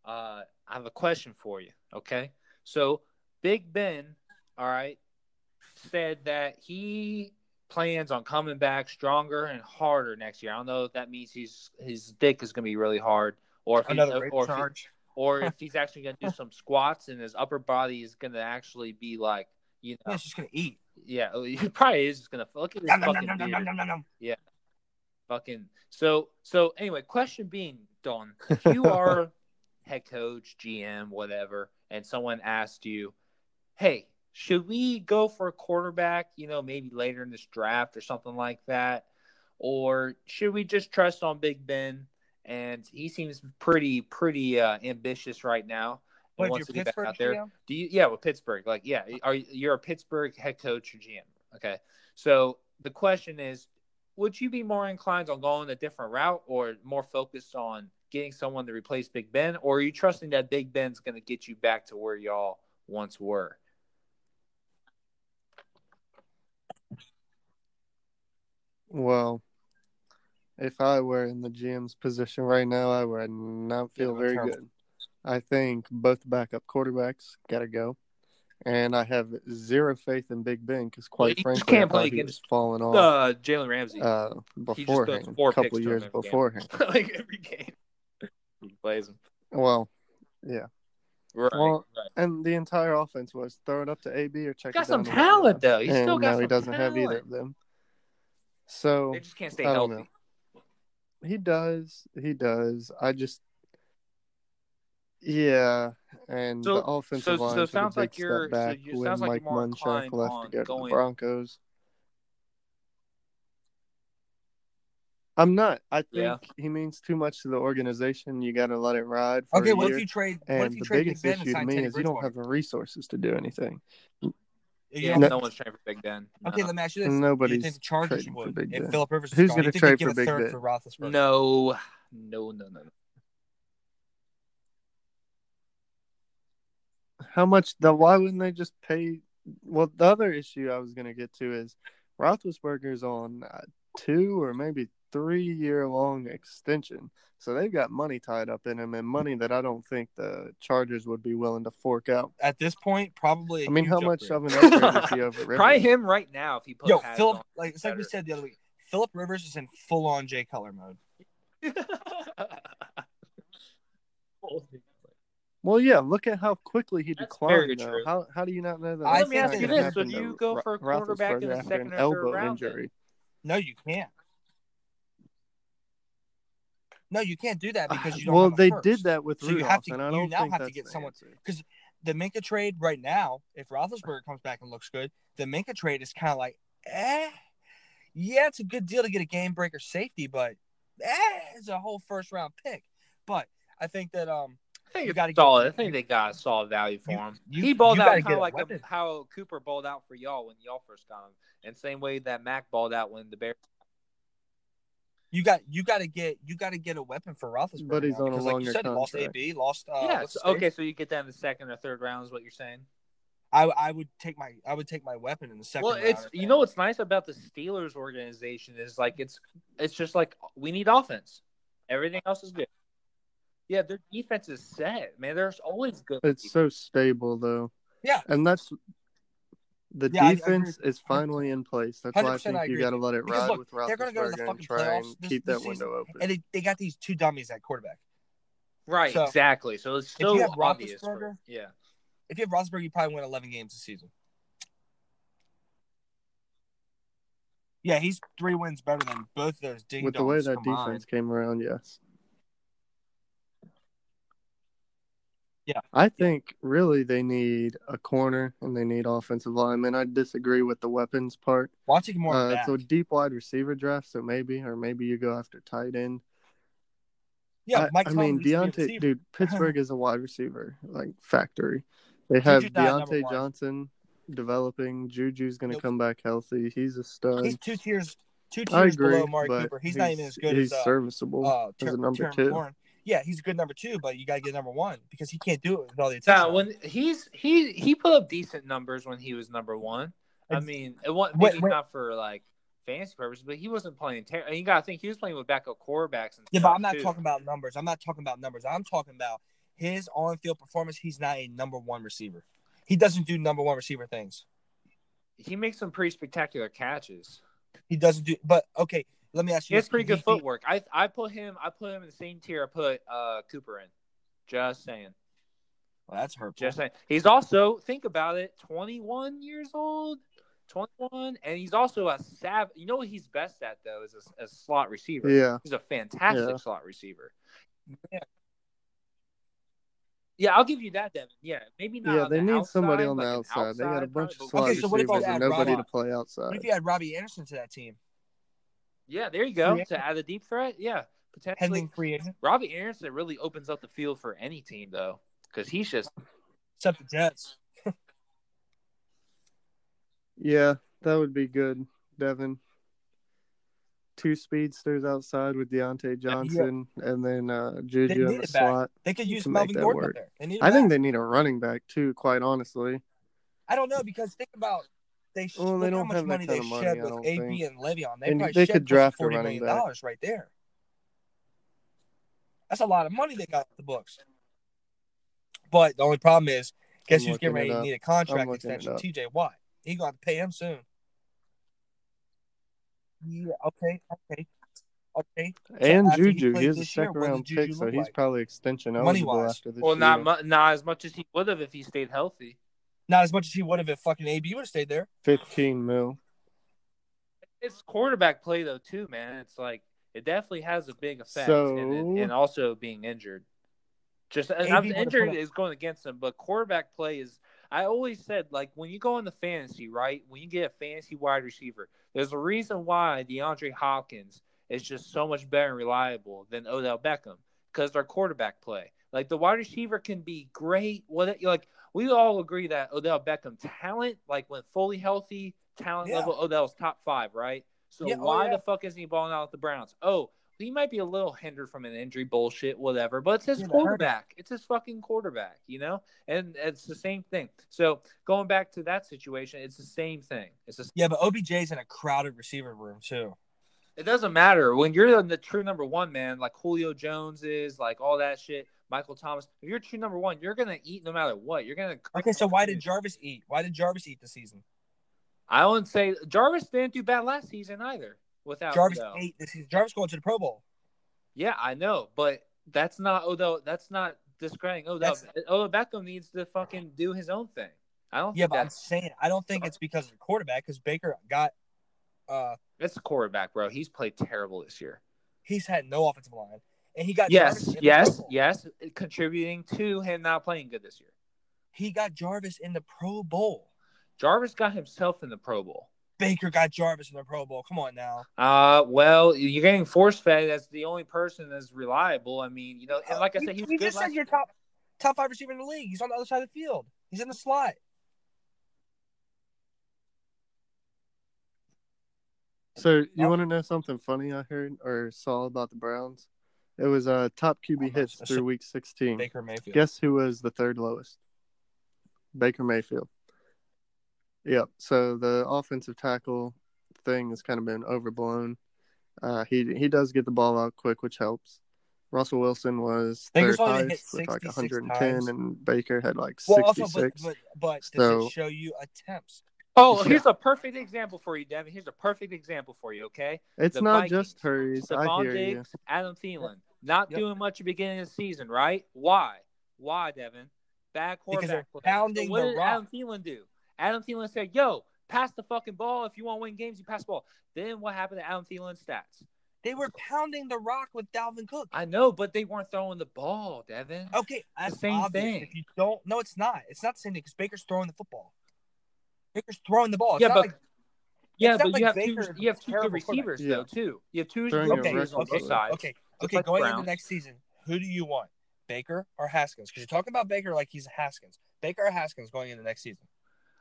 Uh, I have a question for you. Okay, so Big Ben, all right, said that he plans on coming back stronger and harder next year. I don't know if that means he's his dick is gonna be really hard, or if Another rape or if he- charge. or if (laughs) he's actually gonna do some squats and his upper body is gonna actually be like you Yeah, know, he's just gonna eat. yeah, oh, (laughs) he probably is just gonna look at his Nom, nom, fucking nom, nom, beard. nom, nom, nom. fucking so so anyway question being don (laughs) you are head coach, GM, whatever, and someone asked you, "Hey, should we go for a quarterback? You know, maybe later in this draft or something like that, or should we just trust on Big Ben?" And he seems pretty pretty uh, ambitious right now. and What wants to get back Pittsburgh out there. GM? Do you? Yeah, with Pittsburgh. Like, yeah, are you- you're a Pittsburgh head coach or GM? Okay, so the question is, would you be more inclined on going a different route or more focused on getting someone to replace Big Ben, or are you trusting that Big Ben's going to get you back to where y'all once were? Well, if I were in the GM's position right now, I would not feel that's very terrible. good. I think both backup quarterbacks gotta go, and I have zero faith in Big Ben because, quite you frankly, can't play against, falling off Uh, Jalen Ramsey, uh, beforehand, a couple to years beforehand. (laughs) like every game he plays him. Well, yeah, Right, Well, right. and the entire offense was throw it up to AB or check Got it some talent though. He's and still got now he doesn't have either of them. So They just can't stay I don't healthy. He does. He does. I just, yeah. And So- the offensive so- line so a sounds big like you're- step so back you- it when sounds like Mike you're Munchak left to go to the Broncos. I'm not. I think Yeah. he means too much to the organization. You got to let it ride for Okay, a what year. if you trade? What and if you the trade Big biggest issue to sign me is you don't have the resources to do anything. You Yeah, No. no one's trying for Big Ben. No. Okay, let me ask you this: Do you Nobody's think the Chargers trading for would Big if Ben. Philip Rivers is Who's gonna you trade for a Big third Ben? for Roethlisberger? No, no, no, no. no. How much? The why wouldn't they just pay? Well, the other issue I was going to get to is Roethlisberger's on a two or maybe three year long extension, so they've got money tied up in him and money that I don't think the Chargers would be willing to fork out. At this point, probably. I I mean, how much of an upgrade is he (laughs) over Rivers? Try him right now if he puts Yo, Philip, like it's like we said the other week, Philip Rivers is in full on Jay Cutler mode. (laughs) Well, yeah. Look at how quickly he That's very declined. Though. true. How how do you not know that? I that's Let me ask you this: happen Would you go for a quarterback in the second or third round? then? injury? No, you can't. No, you can't do that because you don't. well, have they first. did that with So you have to- and I don't now think have to get the someone- because The Minkah trade right now, if Roethlisberger comes back and looks good, the Minkah trade is kind of like, eh, yeah, it's a good deal to get a game breaker safety, but eh, it's a whole first round pick. But I think that um, I think You gotta get- I think they got a solid value for him. you- he balled out kind of like a, how Cooper balled out for y'all when y'all first got him, and same way that Mack balled out when the Bears. You got you got to get you got to get a weapon for Roethlisberger. But he's now, on a because, like you said, he lost. AB, lost. Uh, yeah. so- okay, so you get that in the second or third round is what you're saying. I I would take my I would take my weapon in the second. well, it's if you know what's nice about the Steelers organization is like it's it's just like we need offense. Everything else is good. Yeah, their defense is set, man. There's always good. It's defense. so stable though. Yeah. And that's the Yeah, I- I defense is finally in place. That's why I think I you got to let it Because ride look, with they're gonna go to the Roethlisberger and fucking try playoffs and this- keep this that season, window open. and they, they got these two dummies at quarterback. right, so, exactly. So it's you have obvious. For, yeah. If you have Rosberg, you probably win 11 games this season. Yeah, he's three wins better than both of those ding with the way that combined. defense came around, yes. Yeah. I think really they need a corner and they need offensive linemen. I disagree with the weapons part. Watching more Uh, so deep wide receiver draft, so maybe, or maybe you go after tight end. yeah, I, Mike I mean Tomlin used to be a Diontae, dude, (laughs) Pittsburgh is a wide receiver like factory. They have Juju's Diontae. Johnson developing. Juju's going to Nope. come back healthy. He's a stud. He's two tiers, two tiers agree, below but Cooper. He's, not even as good he's as uh, serviceable uh, as a number two. McLaurin. Yeah, he's a good number two, but you got to get number one because he can't do it with all the attention. Yeah, when he's he he put up decent numbers when he was number one. I mean, it wasn't maybe wait. not for like fantasy purposes, but he wasn't playing. Ter- and you got to think he was playing with backup quarterbacks and Yeah, but I'm not too. talking about numbers. I'm not talking about numbers. I'm talking about his on-field performance. He's not a number one receiver. He doesn't do number one receiver things. He makes some pretty spectacular catches. He doesn't do. But okay, let me ask He you. has this. pretty good He- he- footwork. I I put him I put him in the same tier I put uh Cooper in. Just saying. Well, that's hurtful. Just saying. He's also think about it, 21 years old. 21 and he's also a sav you know what he's best at though is a, a slot receiver Yeah. he's a fantastic Yeah. slot receiver Yeah, Yeah, I'll give you that, Devin. Yeah, maybe not. Yeah, they the need somebody on the like an outside. They got a bunch of probably, slot Okay, so receivers and nobody Robbie- to play outside. What outside. if you had Robbie Anderson to that team? Yeah, there you go. Free To add a deep threat, yeah, potentially. Pending free agent, Robbie Anderson really opens up the field for any team though, because he's just except the Jets. (laughs) Yeah, that would be good, Devin. Two speedsters outside with Diontae Johnson and then uh, Juju in the it back. slot. They could use Melvin Gordon there. I him think they need a running back too, quite honestly. I don't know because think about they. Sh- Well, they look how don't much have money they money, shed with AB think. and Le'Veon. They And probably they shed could close draft a forty running million back. dollars right there. That's a lot of money they got the books. But the only problem is, guess I'm who's getting ready to need a contract extension? T.J. Watt. He going to pay him soon. Yeah. Okay. Okay. Okay. And after he Juju, played he has a this year, second round pick, so look he's like? probably extension eligible Money-wise. after this well, year. not mu- not as much as he would have if he stayed healthy. Not as much as he would have if fucking AB would have stayed there. Fifteen mil. It's quarterback play though too, man. It's like it definitely has a big effect, So- and, and also being injured. Just AB I'm would've injured is going against him, but quarterback play is. I always said like when you go into fantasy, right? When you get a fantasy wide receiver, there's a reason why DeAndre Hopkins is just so much better and reliable than Odell Beckham because their quarterback play. Like the wide receiver can be great. What like we all agree that Odell Beckham talent, like when fully healthy, talent Yeah. level, Odell's top five, right? So Yeah, oh, why yeah. the fuck isn't he balling out with the Browns? Oh, he might be a little hindered from an injury, bullshit, whatever. But it's his Yeah, that hurt him. quarterback. It's his fucking quarterback, you know. And it's the same thing. So going back to that situation, it's the same thing. It's the Yeah, but OBJ's in a crowded receiver room too. it doesn't matter when you're the true number one man, like Julio Jones is, like all that shit. Michael Thomas. If you're true number one, you're gonna eat no matter what. You're gonna. Okay, so why did Jarvis eat? Why did Jarvis eat this season? I wouldn't say Jarvis didn't do bad last season either. Without Jarvis Odell. ate this season. Jarvis going to the Pro Bowl. Yeah, I know, but that's not Odell. That's not discrediting Odell. That's, Odell Beckham needs to fucking do his own thing. I don't. Yeah, think but I'm saying I don't think it's because of the quarterback because Baker got uh it's the quarterback, bro. He's played terrible this year. he's had no offensive line and he got Yes, Jarvis in the Pro yes, yes, contributing to him not playing good this year. He got Jarvis in the Pro Bowl. Jarvis got himself in the Pro Bowl. Baker got Jarvis in the Pro Bowl. Come on now. Uh, well, you're getting force fed as the only person that's reliable. I mean, you know, and like I said, he was we good just last said your top top five receiver in the league. He's on the other side of the field. He's in the slot. So you want to know something funny I heard or saw about the Browns? It was uh, top QB hits so- through week 16. Baker Mayfield. Guess who was the third lowest? Baker Mayfield. Yep. So the offensive tackle thing has kind of been overblown. Uh, he he does get the ball out quick, which helps. Russell Wilson was Baker's third highest with like 110, times. and Baker had like Well, also, 66. but but, but does So- it show you attempts? Oh, Yeah. here's a perfect example for you, Devin. Here's a perfect example for you. Okay, it's the not Vikings, just hurries. I Stefon hear you. Adam Thielen, not Yep. doing much at the beginning of the season, right? Why? Why, Devin? Bad Because they're quarterback play. pounding so what the did rock. Adam Thielen do? Adam Thielen said, "Yo, pass the fucking ball. If you want to win games, you pass the ball." Then what happened to Adam Thielen's stats? They were pounding the rock with Dalvin Cook. I know, but they weren't throwing the ball, Devin. Okay, that's the same obvious. thing. If you don't, no, it's not. It's not the same thing because Baker's throwing the football. Baker's throwing the ball. It's Yeah, but- like, yeah, it's not but like you have Baker two. You have two good receivers Yeah. though too. You have two Throwing good okay, receivers on both okay, sides. okay, Just okay. like the Going into Browns. next season, who do you want, Baker or Haskins? Because you're talking about Baker like he's a Haskins. Baker or Haskins going into next season?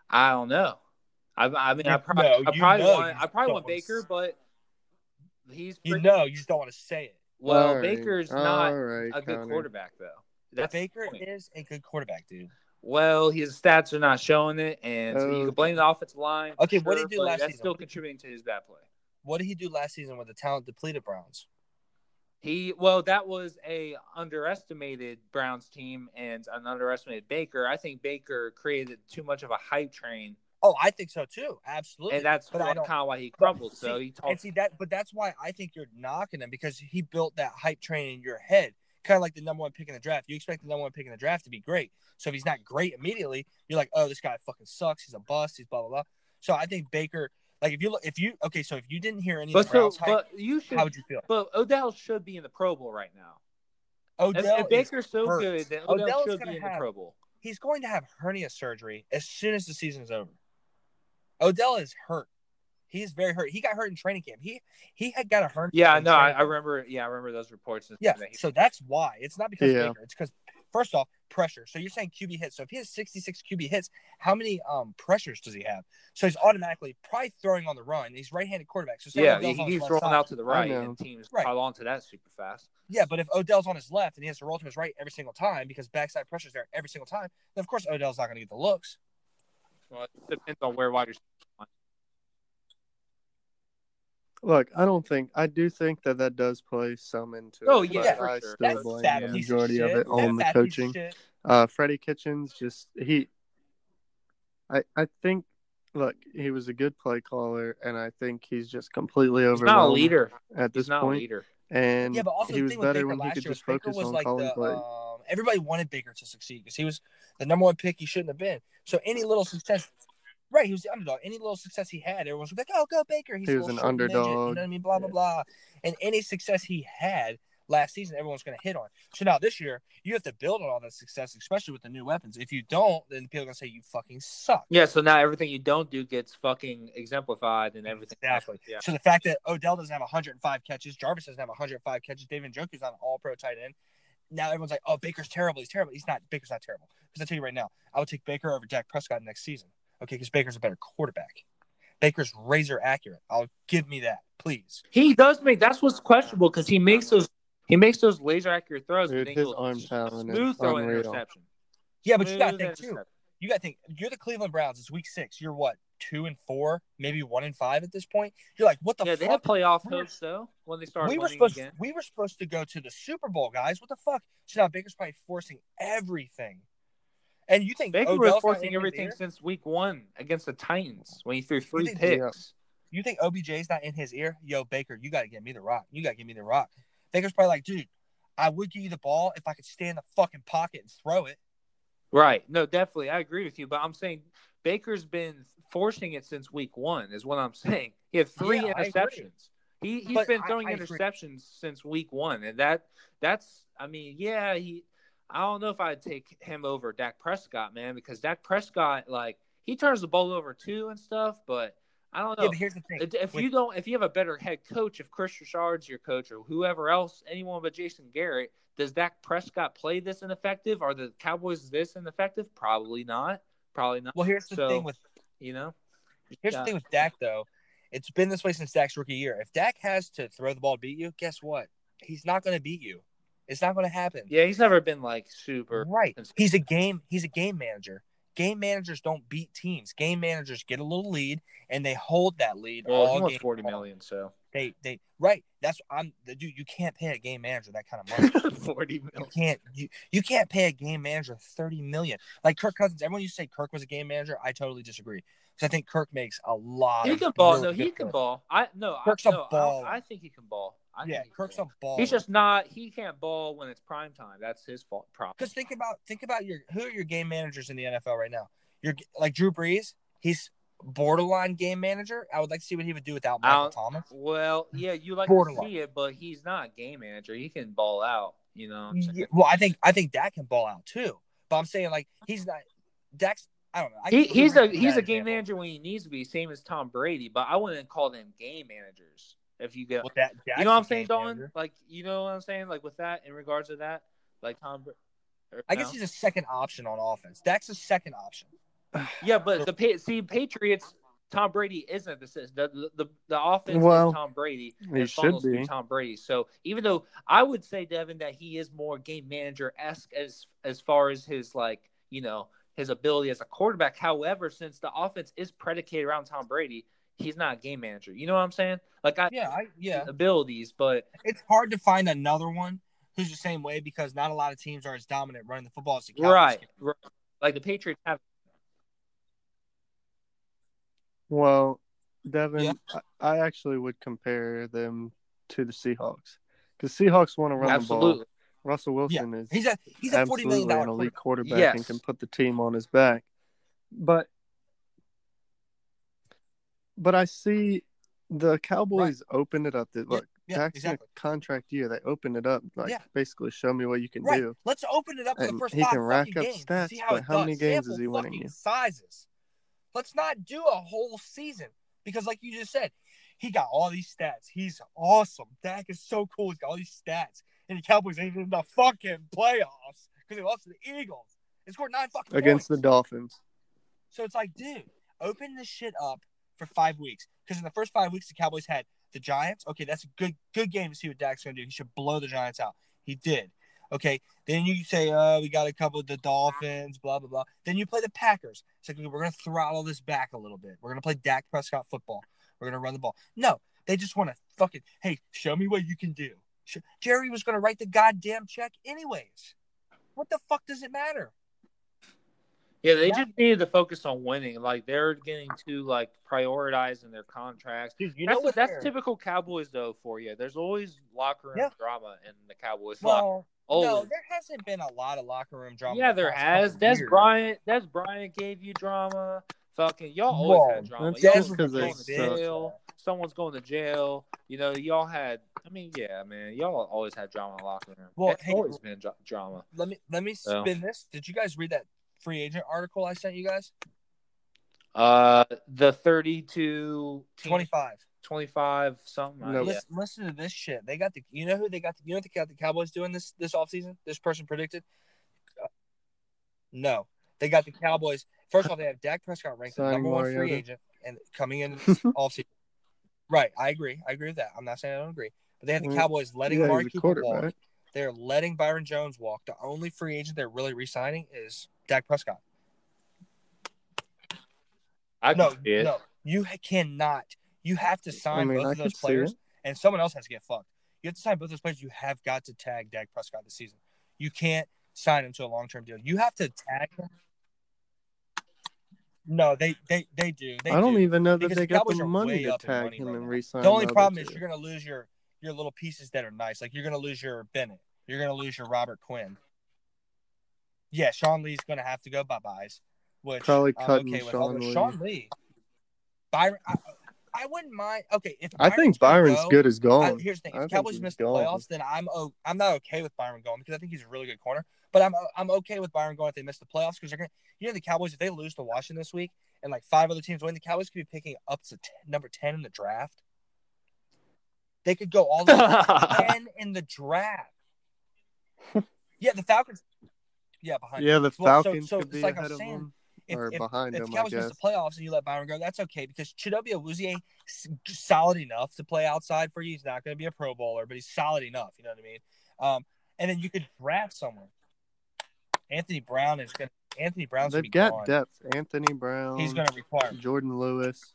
I don't know. I, I mean, I You probably, know, I probably want, I probably want wanna Baker, s- but he's You know, you just don't want to say it. well. All right. Baker's not right, a good Connor. quarterback though. That's Baker is a good quarterback, dude. Well, his stats are not showing it, and so you can blame the offensive line. Okay, what did he do last That's season? still What did he- contributing to his bad play. What did he do last season with the talent depleted Browns? He well, that was a underestimated Browns team and an underestimated Baker. I think Baker created too much of a hype train, Oh, I think so too. Absolutely. and that's kind of why he crumbled. so he and see that, but that's why I think you're knocking him because he built that hype train in your head, kind of like the number one pick in the draft. You expect the number one pick in the draft to be great. So if he's not great immediately, you're like, oh, this guy fucking sucks. He's a bust. He's blah blah blah. So I think Baker, like if you look, if you okay, so if you didn't hear any But of the so, Browns hype, but you should. how would you feel? But Odell should be in the Pro Bowl right now. Odell if, if Baker's is so hurt. good, then Odell, Odell is should gonna be in the Pro Bowl. He's going to have hernia surgery as soon as the season is over. Odell is hurt. He is very hurt. He got hurt in training camp. He he had got a hernia. Yeah, no, I, training I remember. Yeah, I remember those reports. Yeah, that he- so that's why. It's not because Yeah. Baker. It's because first off, pressure. So you're saying QB hits. So if he has 66 QB hits, how many um pressures does he have? So he's automatically probably throwing on the run. He's right-handed quarterback. So yeah, Odell's he on his keeps rolling side. out to the right, and teams Right. pile onto that super fast. Yeah, but if Odell's on his left and he has to roll to his right every single time because backside pressure's there every single time, then of course Odell's not going to get the looks. Well, it depends on where wide receiver. Look, I don't think I do think that that does play some into. Oh, it, yeah, but for I sure. still That blame fat the piece majority of, of, shit. it on the that fat piece of coaching. shit. Uh, Freddie Kitchens just he. I I think, look, he was a good play caller, and I think he's just completely He's not a overwhelmed leader. at He's this not a point. leader. And Yeah, but also he the was thing with better Baker when he last could year, just Baker focus was on like calling the plays. um, everybody wanted Baker to succeed because he was the number one pick. He shouldn't have been. So any little success, right? He was the underdog. Any little success he had, everyone was like, "Oh, go Baker!" He's He was an short midget," you know underdog. what I mean? Blah blah blah. And any success he had last season, everyone's going to hit on. So now this year, you have to build on all that success, especially with the new weapons. If you don't, then people are going to say you fucking suck. Yeah, so now everything you don't do gets fucking exemplified and everything. Exactly. Yeah. So the fact that Odell doesn't have 105 catches, Jarvis doesn't have 105 catches, David Njoku's not an all pro tight end. Now everyone's like, oh, Baker's terrible. He's terrible. He's not. Baker's not terrible. Because I tell you right now, I would take Baker over Dak Prescott next season. Okay, because Baker's a better quarterback. Baker's razor accurate. I'll give me that, please. He does make that's what's questionable because he makes those he makes those laser accurate throws. Dude, his arm talent is smooth throw unreal. interception. Yeah, but you got to think too. You got to think. You're the Cleveland Browns. It's week six. You're what two and four, maybe one and five at this point. You're like, what the Yeah, they fuck? have playoff We were- hopes though when they start we were supposed again. we were supposed to go to the Super Bowl, guys. What the fuck? So now Baker's probably forcing everything. And you think Baker was forcing everything since week one against the Titans when he threw three think- picks. You think OBJ's not in his ear? Yo, Baker, you got to get me the rock. You got to give me the rock. Baker's probably like, dude, I would give you the ball if I could stay in the fucking pocket and throw it. Right. No, definitely. I agree with you. But I'm saying Baker's been forcing it since week one, is what I'm (laughs) saying. He had three Yeah, interceptions. He he's But been throwing I agree. interceptions since week one. And that that's I mean, yeah, he I don't know if I'd take him over Dak Prescott, man, because Dak Prescott, like, he turns the ball over too and stuff, but I don't know. Yeah, but here's the thing. If you don't, if you have a better head coach, if Kris Richard's your coach or whoever else, anyone but Jason Garrett, does Dak Prescott play this ineffective? Are the Cowboys this ineffective? Probably not. Probably not. well, here's the So, thing with You know. here's Yeah. the thing with Dak though. It's been this way since Dak's rookie year. If Dak has to throw the ball to beat you, guess what? He's not going to beat you. It's not going to happen. Yeah, he's never been like super. Right. He's a game. He's a game manager. Game managers don't beat teams. Game managers get a little lead and they hold that lead Well, he wants forty long. million, so They they right. That's I'm the dude. You can't pay a game manager that kind of money. (laughs) forty you can't you you can't pay a game manager thirty million. Like Kirk Cousins. Everyone used to say Kirk was a game manager. I totally disagree because I think Kirk makes a lot. He of can ball. really No, he can plays. ball. I no. Kirk's I, a no, I. I think he can ball. I Yeah, think he can Kirk's a ball. He's just not. He can't ball when it's prime time. That's his fault. Problem. Because think about think about your who are your game managers in the NFL right now? You're like Drew Brees. He's borderline game manager. I would like to see what he would do without Michael I'll- Thomas. Well, yeah, you like Borderline. to see it, but he's not a game manager. He can ball out. You know. what I'm? Yeah, well, I think I think Dak can ball out too. But I'm saying like he's not Dak's. I don't know. I He, he's a he's a game example. manager when he needs to be, same as Tom Brady. But I wouldn't call them game managers. If you get, Well, that, Dak's you know what I'm saying, game Dawn? manager. Like you know what I'm saying, like with that in regards to that, like Tom. Bra- or I guess no? he's a second option on offense. Dak's a second option. (sighs) yeah, but the see Patriots. Tom Brady isn't the the the, the, the offense Well, is Tom Brady. he and should be. Tom Brady. So even though I would say Devin that he is more game manager esque as as far as his like you know his ability as a quarterback. However, since the offense is predicated around Tom Brady, he's not a game manager. You know what I'm saying? Like I Yeah, I yeah. abilities, but It's hard to find another one who's the same way because not a lot of teams are as dominant running the football as the Cowboys. right, right, like the Patriots have. Well, Devin, Yeah. I, I actually would compare them to the Seahawks because Seahawks want to run the ball. Russell Wilson is He's a he's a forty million absolutely dollar an elite quarterback. quarterback and can put the team on his back. But but I see the Cowboys open it up. To, look, Yeah, Dak's exactly. contract year. They opened it up, like Yeah. basically show me what you can Right. do. Let's open it up for the first he five can rack up games. stats, see how but how many games Sample is he winning you? Sizes. Let's not do a whole season because, like you just said, he got all these stats. He's awesome. Dak is so cool. He's got all these stats, and the Cowboys ain't in the fucking playoffs because they lost to the Eagles. They scored nine fucking Against the. Dolphins. So it's like, dude, open this shit up for five weeks. Because in the first five weeks, the Cowboys had the Giants. Okay, that's a good good game to see what Dak's gonna do. He should blow the Giants out. He did. Okay, then you say, oh, we got a couple of the Dolphins, blah blah blah. Then you play the Packers. It's like we're gonna throttle this back a little bit. We're gonna play Dak Prescott football. We're gonna run the ball. No, they just want to fucking hey, show me what you can do. Jerry was gonna write the goddamn check anyways. What the fuck does it matter? Yeah, they Yeah. just needed to focus on winning. Like they're getting too like prioritizing their contracts. Dude, you that's know what? that's they're- typical Cowboys though for you. There's always locker room Yeah. drama in the Cowboys. locker Well, always. no, there hasn't been a lot of locker room drama. yeah, there has. couple Dez years. Bryant. Dez Bryant gave you drama. Fucking y'all always Well, had drama. that's Y'all just was 'cause going they to suck. jail. Someone's going to jail. You know, y'all had. I mean, yeah, man. Y'all always had drama in the locker room. Well, it's hey, always been dra- drama. Let me let me So. spin this. Did you guys read that free agent article I sent you guys? Uh, the 32 25. 25 something. I- Nope. yeah. Listen, listen to this shit. They got the you know who they got the, you know what they got the Cowboys doing this this offseason? This person predicted? Uh, no. They got the Cowboys. First of all, they have Dak Prescott ranked the Signing number one free agent and coming in this (laughs) offseason. Right, I agree. I agree with that. I'm not saying I don't agree. But they have the Cowboys letting yeah, Amari he's a Cooper walk. Quarterback. They're letting Byron Jones walk. The only free agent they're really re-signing is Dak Prescott. I no, can see it. no, you cannot. You have to sign mean, both I of those players, and someone else has to get fucked. You have to sign both those players. You have got to tag Dak Prescott this season. You can't sign him to a long term deal. You have to tag him. No, they they they do. They I don't do. even know that Because they got the money to tag money him right and now. re-sign. The only problem is two. you're going to lose your your little pieces that are nice. Like you're to lose your Bennett. You're to lose your Robert Quinn. Yeah, Sean Lee's to have to go bye byes, which Probably I'm cutting okay with. Sean Although Lee. Sean Lee, Byron, I, I wouldn't mind. Okay, if I think Byron's go, good as I, gone. here's the thing: if Cowboys miss the playoffs, then I'm o- I'm not okay with Byron going because I think he's a really good corner. But I'm I'm okay with Byron going if they miss the playoffs because they're gonna you know the Cowboys if they lose to Washington this week and like five other teams win, the Cowboys could be picking up to 10, number ten in the draft. They could go all the way to (laughs) ten in the draft. (laughs) Yeah, the Falcons. Yeah, behind. yeah, the Well, so- Falcons so could it's be like I'm ahead of saying, them If, or if, behind if them. the I Cowboys miss guess. the playoffs and you let Byron go, that's okay because Chidobe Awuzie is solid enough to play outside for you. He's not going to be a Pro Bowler, but he's solid enough. You know what I mean? Um, and then you could draft someone. Anthony Brown is going. to Anthony Brown's going to They've be got gone. depth. Anthony Brown. He's going to require. Jourdan Lewis.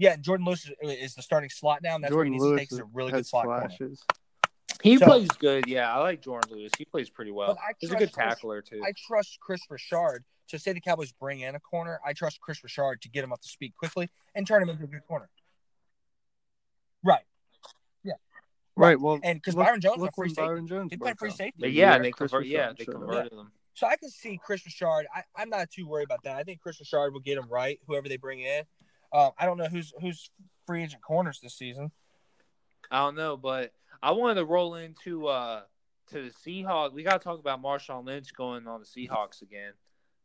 Yeah, Jourdan Lewis is, is the starting slot now. And that's Jourdan what he needs Lewis to a really good has slot corner. flashes. He So- plays good. Yeah, I like Jourdan Lewis. He plays pretty well. He's a trust good Chris- tackler too. I trust Kris Richard to say the Cowboys bring in a corner. I trust Kris Richard to get him up to speed quickly and turn him into a good corner. Right. Yeah. Right. Well, And because Byron Jones look went free when safety. Byron Jones He played free safety. But yeah, Yeah, they Chris convert. Yeah, they showed up. converted him. So I can see Kris Richard. I, I'm not too worried about that. I think Kris Richard will get him right, whoever they bring in. Um, I don't know who's who's free agent corners this season. I don't know, but I wanted to roll into uh to the Seahawks. We got to talk about Marshawn Lynch going on the Seahawks again.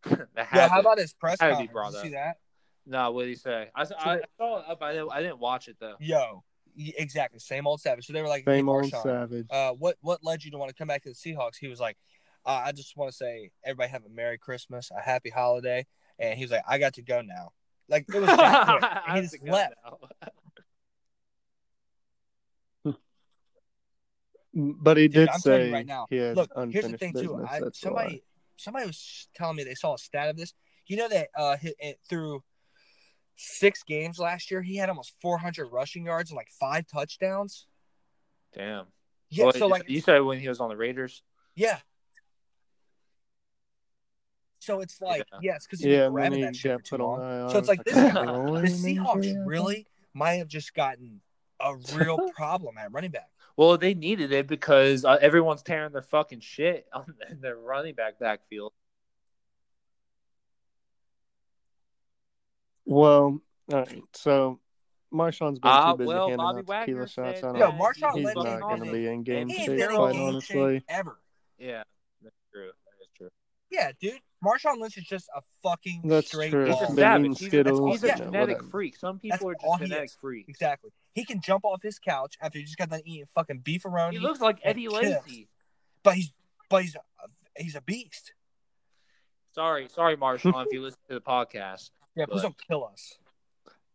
(laughs) Yeah, happened. how about his press had to conference? Did you see that? No, what did he say? I, I, I saw it up. I didn't, I didn't watch it though. Yo, exactly, same old Savage. So they were like, hey, Same old Marshawn, Savage. uh, what what led you to want to come back to the Seahawks? He was like, uh, I just want to say everybody have a Merry Christmas, a Happy Holiday, and he was like, I got to go now. Like it was (laughs) that. I And he just to go left. (laughs) But he Dude, did I'm say right now. he has Look, here's the thing too. I, That's why. somebody somebody was telling me they saw a stat of this. You know that uh hit, it, through six games last year, he had almost 400 rushing yards and like five touchdowns. Damn. Yeah, Well, so like you said when he was on the Raiders. yeah. So it's like Yeah. yeah, because he's Yeah, been grabbing that shit for too put on long. So it's like this can't guy- (laughs) The. Seahawks really might have just gotten a real (laughs) problem at running back. Well, they needed it because uh, everyone's tearing their fucking shit (laughs) on their running back backfield. Well, all right. So Marshawn's been Uh, too busy well, handing Bobby out tequila Wagner shots. said I don't, that Marshawn he's he's not going to be in game and He he's ain't six, been in terrible. quite honestly. ever. Yeah, that's true. That is true. Yeah, dude. Marshawn Lynch is just a fucking That's straight true. He's a ball. Been savage. eating He's a, Skittles, he's a yeah, genetic whatever. freak. Some That's people are all just he genetic is. freaks. Exactly. He can jump off his couch after he just got done eating fucking beefaroni. He looks like Eddie chips. Lacy. but he's but he's a, he's a beast. Sorry, sorry, Marshawn, if you listen to the podcast. Yeah, please But- don't kill us.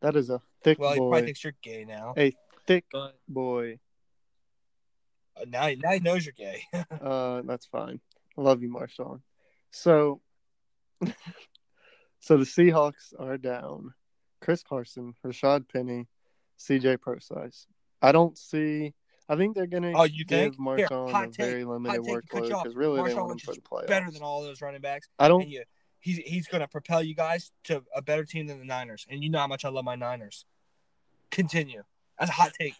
That is a thick boy. Well, he probably thinks you're gay now. Hey. Thick But boy. Uh, now, he- now he knows you're gay. (laughs) Uh, that's fine. I love you, Marshawn. So, (laughs) so the Seahawks are down. Chris Carson, Rashaad Penny, C.J. Procise. I don't see. I think they're gonna Oh, you give think? Here, Marshawn hot a take, very limited take, workload because really they want him for is the playoffs. Better than all those running backs. I don't. You, he's he's going to propel you guys to a better team than the Niners. And you know how much I love my Niners. Continue. That's a hot take.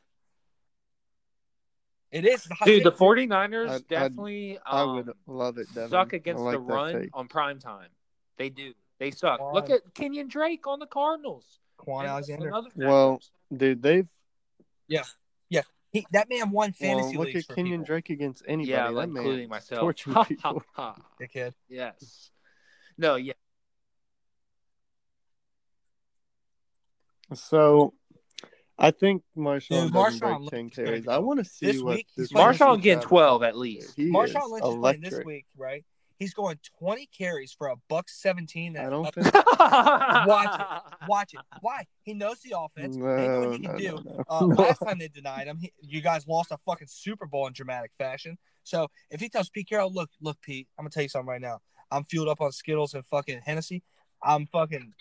It is. It's a hot dude, the take. 49ers I'd- I'd- definitely I um, would love it. Devin. suck I against like the run take. on prime time. They do. They suck. Come Look at Kenyan Drake on the Cardinals. Kwon And Alexander. Well, dude, they've Yeah. Yeah. He, that man won fantasy well, look at for Kenyan people. Drake against anybody. yeah, that like, man including myself. torturing Ha, people. ha, ha. Dickhead. Yes. No, yeah. So, I think Marshawn Dude, doesn't Marshawn break ten Lynch is gonna carries. I want to see This what week, this Marshawn week getting 12 at least. He Marshawn is Lynch is playing this week, right? He's going 20 carries for a buck 17. I That don't up- think. (laughs) Watch it. (laughs) Watch it. Why? He knows the offense. they know No, what he can no, do. no, no. Uh, (laughs) last time they denied him, he, you guys lost a fucking Super Bowl in dramatic fashion. So if he tells Pete Carroll, look, look, Pete, I'm gonna tell you something right now. I'm fueled up on Skittles and fucking Hennessy. I'm fucking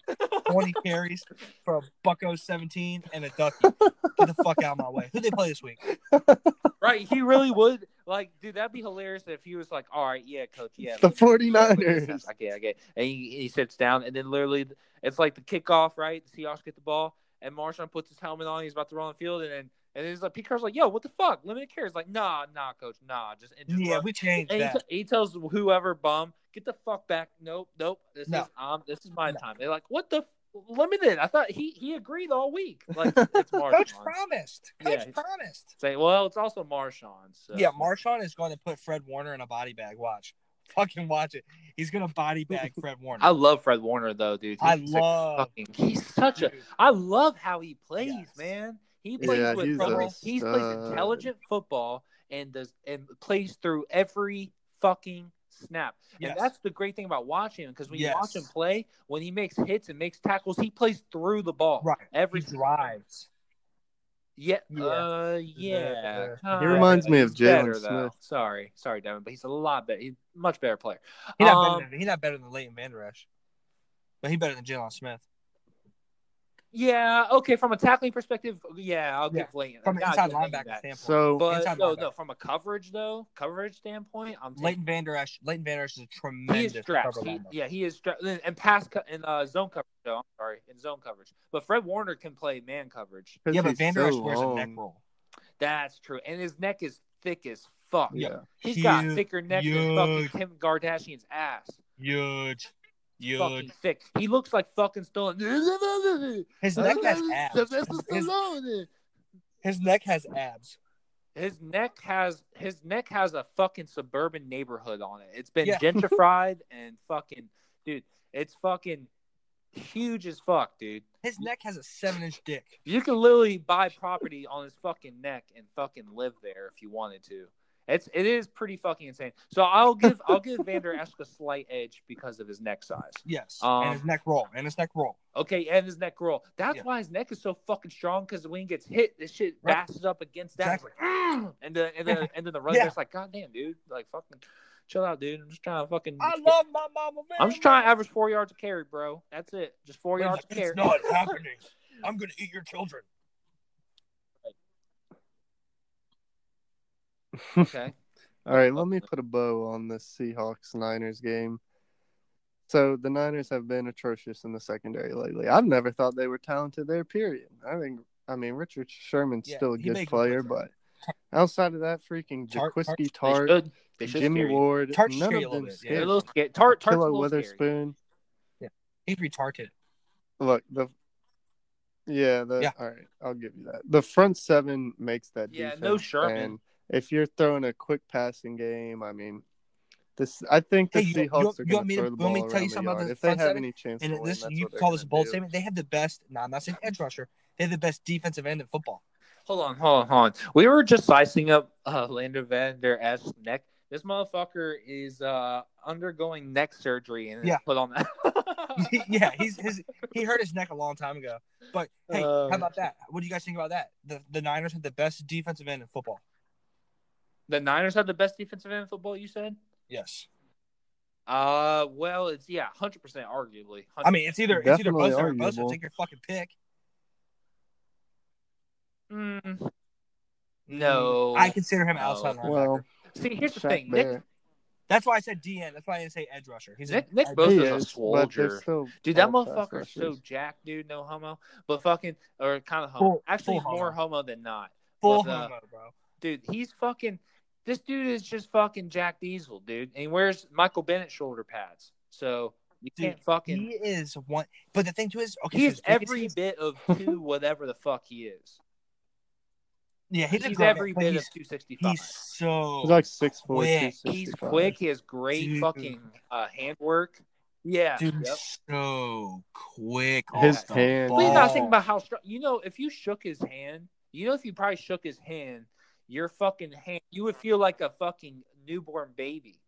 20 (laughs) carries for a Bucko 17 and a Ducky. Get the fuck out of my way. Who they play this week? right, he really would. Like, dude, that'd be hilarious if he was like, "All right, yeah, coach, yeah." The let's- yeah, look at 49ers. this. I get, I get. And he, he sits down, and then literally, it's like the kickoff, right? The Seahawks get the ball, and Marshawn puts his helmet on. He's about to run the field, and then and then he's like, Pete Carroll's like, "Yo, what the fuck? Limited carries." Like, nah, nah, coach, nah, just, and just Yeah, run. we changed And he, that. t- he tells whoever bum, get the fuck back. Nope, nope. This No. is um, this is my No. time. They're like, what the f- limited? I thought he he agreed all week. Like it's (laughs) Marshawn. Coach promised. Coach Yeah. promised. Say, well, it's also Marshawn. So. Yeah, Marshawn is going to put Fred Warner in a body bag. Watch. Fucking watch it. He's going to body bag Fred Warner. I love Fred Warner though, dude. I He's a love- fucking. He's such a. Dude, I love how he plays, Yes. man. He plays Yeah, with he's a He plays stud. intelligent football and does and plays through every fucking snap. Yes. And that's the great thing about watching him because when you watch him play, when he makes hits and makes tackles, he plays through the ball. Right. Every he drives. Yeah. Yeah. Uh, yeah. He He reminds me of He's better, Jaylon though. Smith. Sorry, sorry, Devin, but he's a lot better. He's a much better player. He's not, Um, better than, he's not better than Leighton Vander Esch. But he's better than Jaylon Smith. Yeah, okay. From a tackling perspective, yeah, I'll Yeah, give Leighton. From an yeah, I'll inside linebacker standpoint. So But Inside no, linebacker. no. From a coverage though, coverage standpoint, I'm taking. Leighton Vander Esch. Leighton Vander Esch is a He tremendous is strapped. cover He, yeah, he is strapped. And pass co- in uh, zone coverage. Though, I'm sorry, in zone coverage. But Fred Warner can play man coverage. Yeah, but he's Vander Esch so wears a neck roll. That's true. And his neck is thick as fuck. Yeah. He's got thicker neck than fucking huge. Kim Kardashian's ass. Huge. Fucking Huge. thick. He looks like fucking Stallone. (laughs) His neck has abs. His, his neck has abs. His neck has his neck has a fucking suburban neighborhood on it. It's been Yeah. (laughs) gentrified and fucking dude, it's fucking huge as fuck, dude. His neck has a seven inch dick. You can literally buy property on his fucking neck and fucking live there if you wanted to. It's it is pretty fucking insane. So I'll give I'll give Vander Esch a slight edge because of his neck size. Yes. Um, and his neck roll. And his neck roll. Okay, and his neck roll. That's Yeah. why his neck is so fucking strong because when he gets hit, this shit Right. bashes up against that. Exactly. like, (clears throat) "Mm," and then and then and then the runner's Yeah. like, God damn, dude, like fucking chill out, dude. I'm just trying to fucking. I love my mama, man. I'm just trying to average four yards of carry, bro. That's it. Just four yards of carry. It's not (laughs) happening. I'm going to eat your children. Okay. (laughs) All right, let me put a bow on this Seahawks Niners game. So the Niners have been atrocious in the secondary lately. I've never thought they were talented there. Period. I think. I mean, Richard Sherman's Yeah, still a good player, but outside of that, freaking Tartt- Jaquiski They Tartt, should. They should Jimmy scare you. Ward, Tartt's none scary of them bit, yeah. They're a scared. little. Tartt, Tartt's Pillow little scary. Witherspoon. He's retarded. Look, the Yeah, the, Yeah. all right, I'll give you that. The front seven makes that Yeah, defense. no Sherman. And if you're throwing a quick passing game, I mean, this I think the Hey, you- you- Seahawks you are going want me to- throw the you want me ball to tell you around the something about yard. the If they front have seven? any chance to And win, this that's you what call this a bold do. statement. They have the best. No, I'm not saying edge rusher. They have the best defensive end in football. Hold on, hold on, hold on. We were just slicing up uh, Leighton Vander Esch neck. This motherfucker is uh, undergoing neck surgery and Yeah. put on that. (laughs) yeah, he's his he hurt his neck a long time ago. But hey, Uh, how about that? What do you guys think about that? The the Niners have the best defensive end in football. The Niners have the best defensive end in football. You said? Yes. Uh, well, it's yeah, hundred percent, arguably. I mean, it's either it's either Definitely Bosa or arguable. Bosa. Take your fucking pick. Mm, no. I consider him No. outside linebacker. Well, see. Here's the thing, Nick. That's why I said DN. That's why I didn't say edge rusher. He's Nick- a, Nick edge- Bosa's He a is, soldier. Dude, that all pass motherfucker's so rushers. jack, dude. No homo, but fucking or kind of homo. Full- Actually, full more homo. homo than not. full but, uh, homo, bro. Dude, he's fucking. This dude is just fucking Jack Diesel, dude, and he wears Michael Bennett shoulder pads. So you Dude, can't fucking. He is one. But the thing too is, okay, he's so as big as every he is- bit of (laughs) two, whatever the fuck he is. yeah, he's, He's, a every bit he's, of two sixty five. he's so He's like six four, quick. two He's quick. He has great Dude. fucking uh, handwork. Yeah. dude, Yep. so quick. His off the hand- Well, you gotta think about how strong. You know, if you shook his hand, you know, if you probably shook his hand, your fucking hand, you would feel like a fucking newborn baby.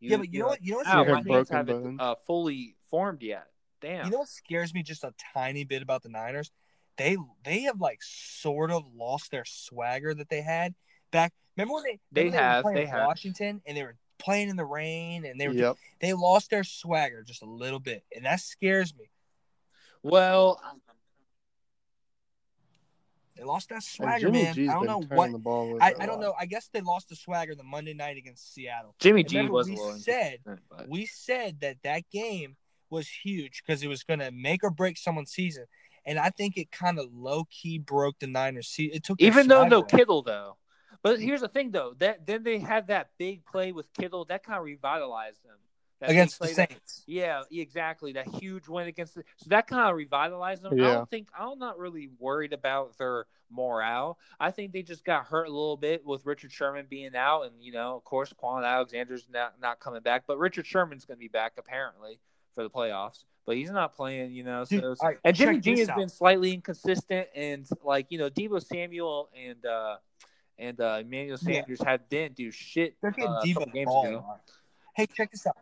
Yeah, but you know what? You know what's Ow, my hands haven't uh, fully formed yet. Damn. You know what scares me just a tiny bit about the Niners? They they have like sort of lost their swagger that they had back. Remember when they They remember were have, playing they have. Washington and they were playing in the rain and they were Yep. they lost their swagger just a little bit and that scares me. well, They lost that And swagger, Jimmy man. G's I don't know what I, ball over I, a I don't know. I guess they lost the swagger the Monday night against Seattle. Jimmy G Remember, was we said but- we said that that game was huge because it was going to make or break someone's season, and I think it kind of low key broke the Niners' season. It took even though no away. Kittle though. But here's the thing though, that then they had that big play with Kittle that kind of revitalized them. Against the play that- Saints. Yeah, exactly. That huge win against the so that kind of revitalized them. I don't think I'm not really worried about their morale. I think they just got hurt a little bit with Richard Sherman being out, and you know, of course, Kwon Alexander's not not coming back, but Richard Sherman's going to be back apparently for the playoffs. But he's not playing, you know. So Dude, all right, and Jimmy G has out. been slightly inconsistent, and like you know, Deebo Samuel and uh and uh Emmanuel Yeah. Sanders had didn't do shit They're getting uh, Deebo games ago. Hey, check this out.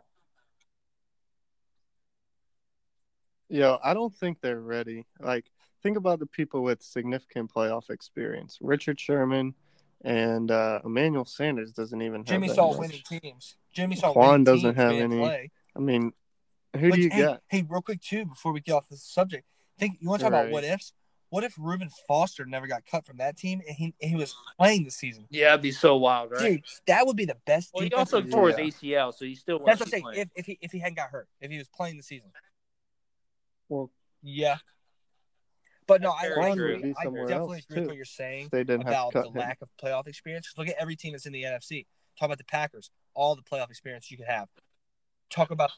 Yo, I don't think they're ready. Like, think about the people with significant playoff experience. Richard Sherman and uh, Emmanuel Sanders doesn't even have Jimmy that saw much. winning teams. Jimmy saw Kwon winning doesn't teams have any- Play. I mean, who But, do you hey, got? Hey, real quick too, before we get off the subject, think you want to talk about what ifs? What if Reuben Foster never got cut from that team and he and he was playing the season? Yeah, it'd be so wild, right? Dude, that would be the best. well, he also tore his ACL, so he still. That's what I'm saying. If, if he if he hadn't got hurt, if he was playing the season, Well, yeah. But no, I, I, agree. I definitely agree with what you're saying they didn't have about to the him. lack of playoff experience. look at every team that's in the NFC. Talk about the Packers, all the playoff experience you could have. Talk about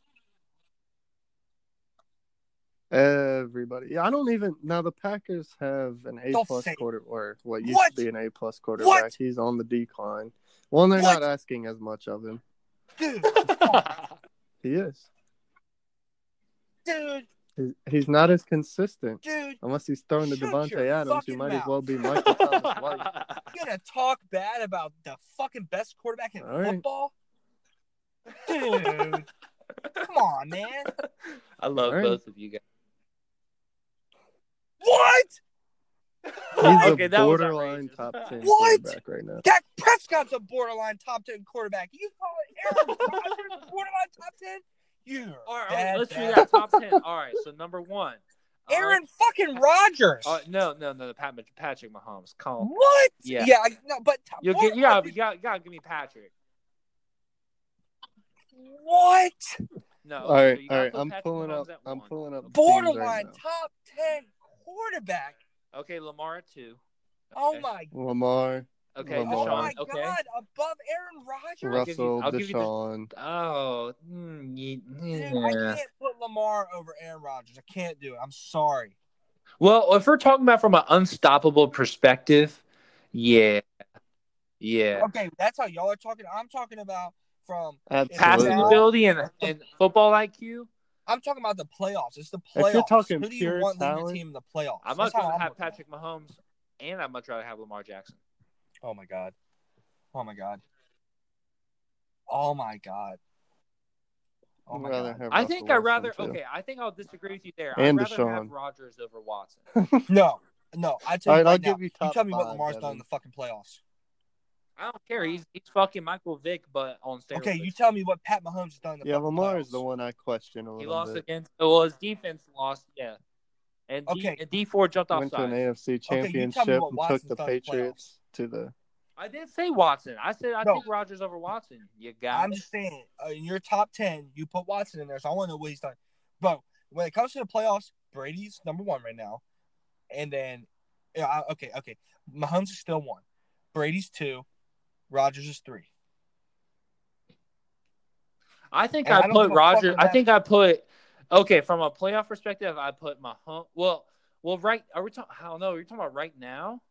Everybody. Yeah, I don't even now. The Packers have an A Don't plus quarter or what used What? to be an A plus quarterback. He's on the decline. Well, and they're What? not asking as much of him. dude, He is. dude, He's, he's not as consistent. dude. Unless he's throwing to Shut Davante Adams, fucking who might mouth. as well be Michael Thomas (laughs) White. You gonna talk bad about the fucking best quarterback in All right. football? Dude, (laughs) come on, man. I love All right. both of you guys. What? He's Okay, a that borderline outrageous. top ten What? quarterback right now. Dak Prescott's a borderline top ten quarterback. You call it Aaron Rodgers borderline top ten? You All right, bad, let's do that top ten. (laughs) All right, so number one, All right. Aaron fucking Rodgers. Uh, no, no, no, Pat, Patrick Mahomes. Call. what? Yeah. yeah, no, but You get, you gotta, you gotta, you gotta give me Patrick. what? No. All right, so you all gotta right. put I'm Patrick pulling Mahomes up. I'm one. pulling up. Borderline right top ten quarterback. Okay, Lamar at two. Oh Okay. my, Lamar, Okay, Lamar. oh Deshaun. my Okay. God! Above Aaron Rodgers. I'll give you- Russell, I'll give you the- Oh, mm, ye- Dude, I can't put Lamar over Aaron Rodgers. I can't do it. I'm sorry. Well, if we're talking about from an unstoppable perspective, yeah, yeah, Okay, that's how y'all are talking. I'm talking about from. passing ability and, and football IQ. I'm talking about the playoffs. It's the If playoffs. you're talking Who do you pure want leading your team in the playoffs? I'd That's much how rather I'm have looking Patrick Mahomes, and I'd much rather have Lamar Jackson. It. Oh my god. Oh my god. Oh my god. Oh my Rather god. I think I'd rather. too. Okay, I think I'll disagree with you there. And I'd rather have Deshaun. Rodgers over Watson. (laughs) (laughs) No, no. I tell All you right, I'll now. give you You tell me what five, Lamar's done in the fucking playoffs. I don't care. He's he's fucking Michael Vick, but on steroids. Okay, you tell me what Pat Mahomes has done in the Yeah, fucking Lamar playoffs. is the one I question a little. He lost bit. against. Well, his defense lost. Yeah, and D, Okay. and D four jumped off Went to an. AFC you tell me championship what and took the done the Patriots to the. I didn't say Watson. I said I No. think Rodgers over Watson. You got I'm it. just saying, uh, in your top ten, you put Watson in there, so I want to know what he's done. But when it comes to the playoffs, Brady's number one right now, and then, yeah, I- okay, okay, Mahomes is still one, Brady's two, Rodgers is three. I think And I I, put give a fuck Rodgers. I think I put. Okay, from a playoff perspective, I put Mahomes. Well, well, right. Are we talking? I don't know. Are you talking about right now?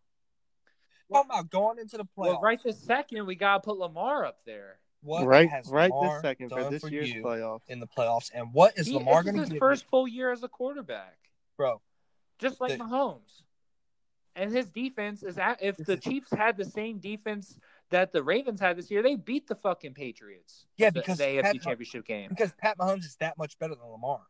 Talking about going into the playoffs. Well, right this second, we gotta put Lamar up there. what right, has right Lamar this second for done this year's playoffs. in the playoffs, and what is He, Lamar this going is to his first you? full year as a quarterback, bro? just like The- Mahomes. And his defense is at, if the is- Chiefs had the same defense that the Ravens had this year, they beat the fucking Patriots. Yeah, because the AFC Pat Mah- Championship game. Because Pat Mahomes is that much better than Lamar.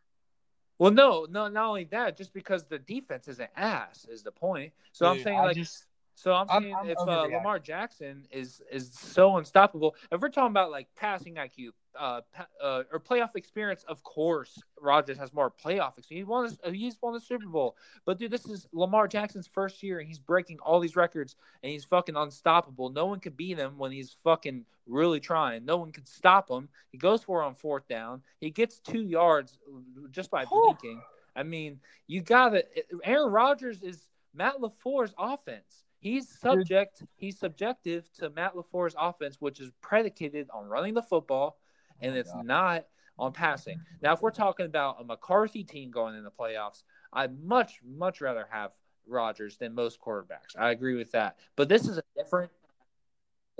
Well, no, no, not only that, just because the defense is an ass is the point. So I'm Dude, saying I like just So I'm I'm- saying I'm if uh. Lamar Jackson is is so unstoppable, if we're talking about like passing IQ, uh, uh, or playoff experience, of course Rodgers has more playoff experience. He won, he's won the Super Bowl, but dude, this is Lamar Jackson's first year, and he's breaking all these records, and he's fucking unstoppable. No one can beat him when he's fucking really trying. No one can stop him. He goes for it on fourth down. He gets two yards just by blinking. I mean, you gotta. Aaron Rodgers is Matt LaFleur's offense. He's subject. He's subjective to Matt LaFleur's offense, which is predicated on running the football, and Oh it's God. not on passing. Now, if we're talking about a McCarthy team going in the playoffs, I'd much much rather have Rodgers than most quarterbacks. I agree with that. But this is a different.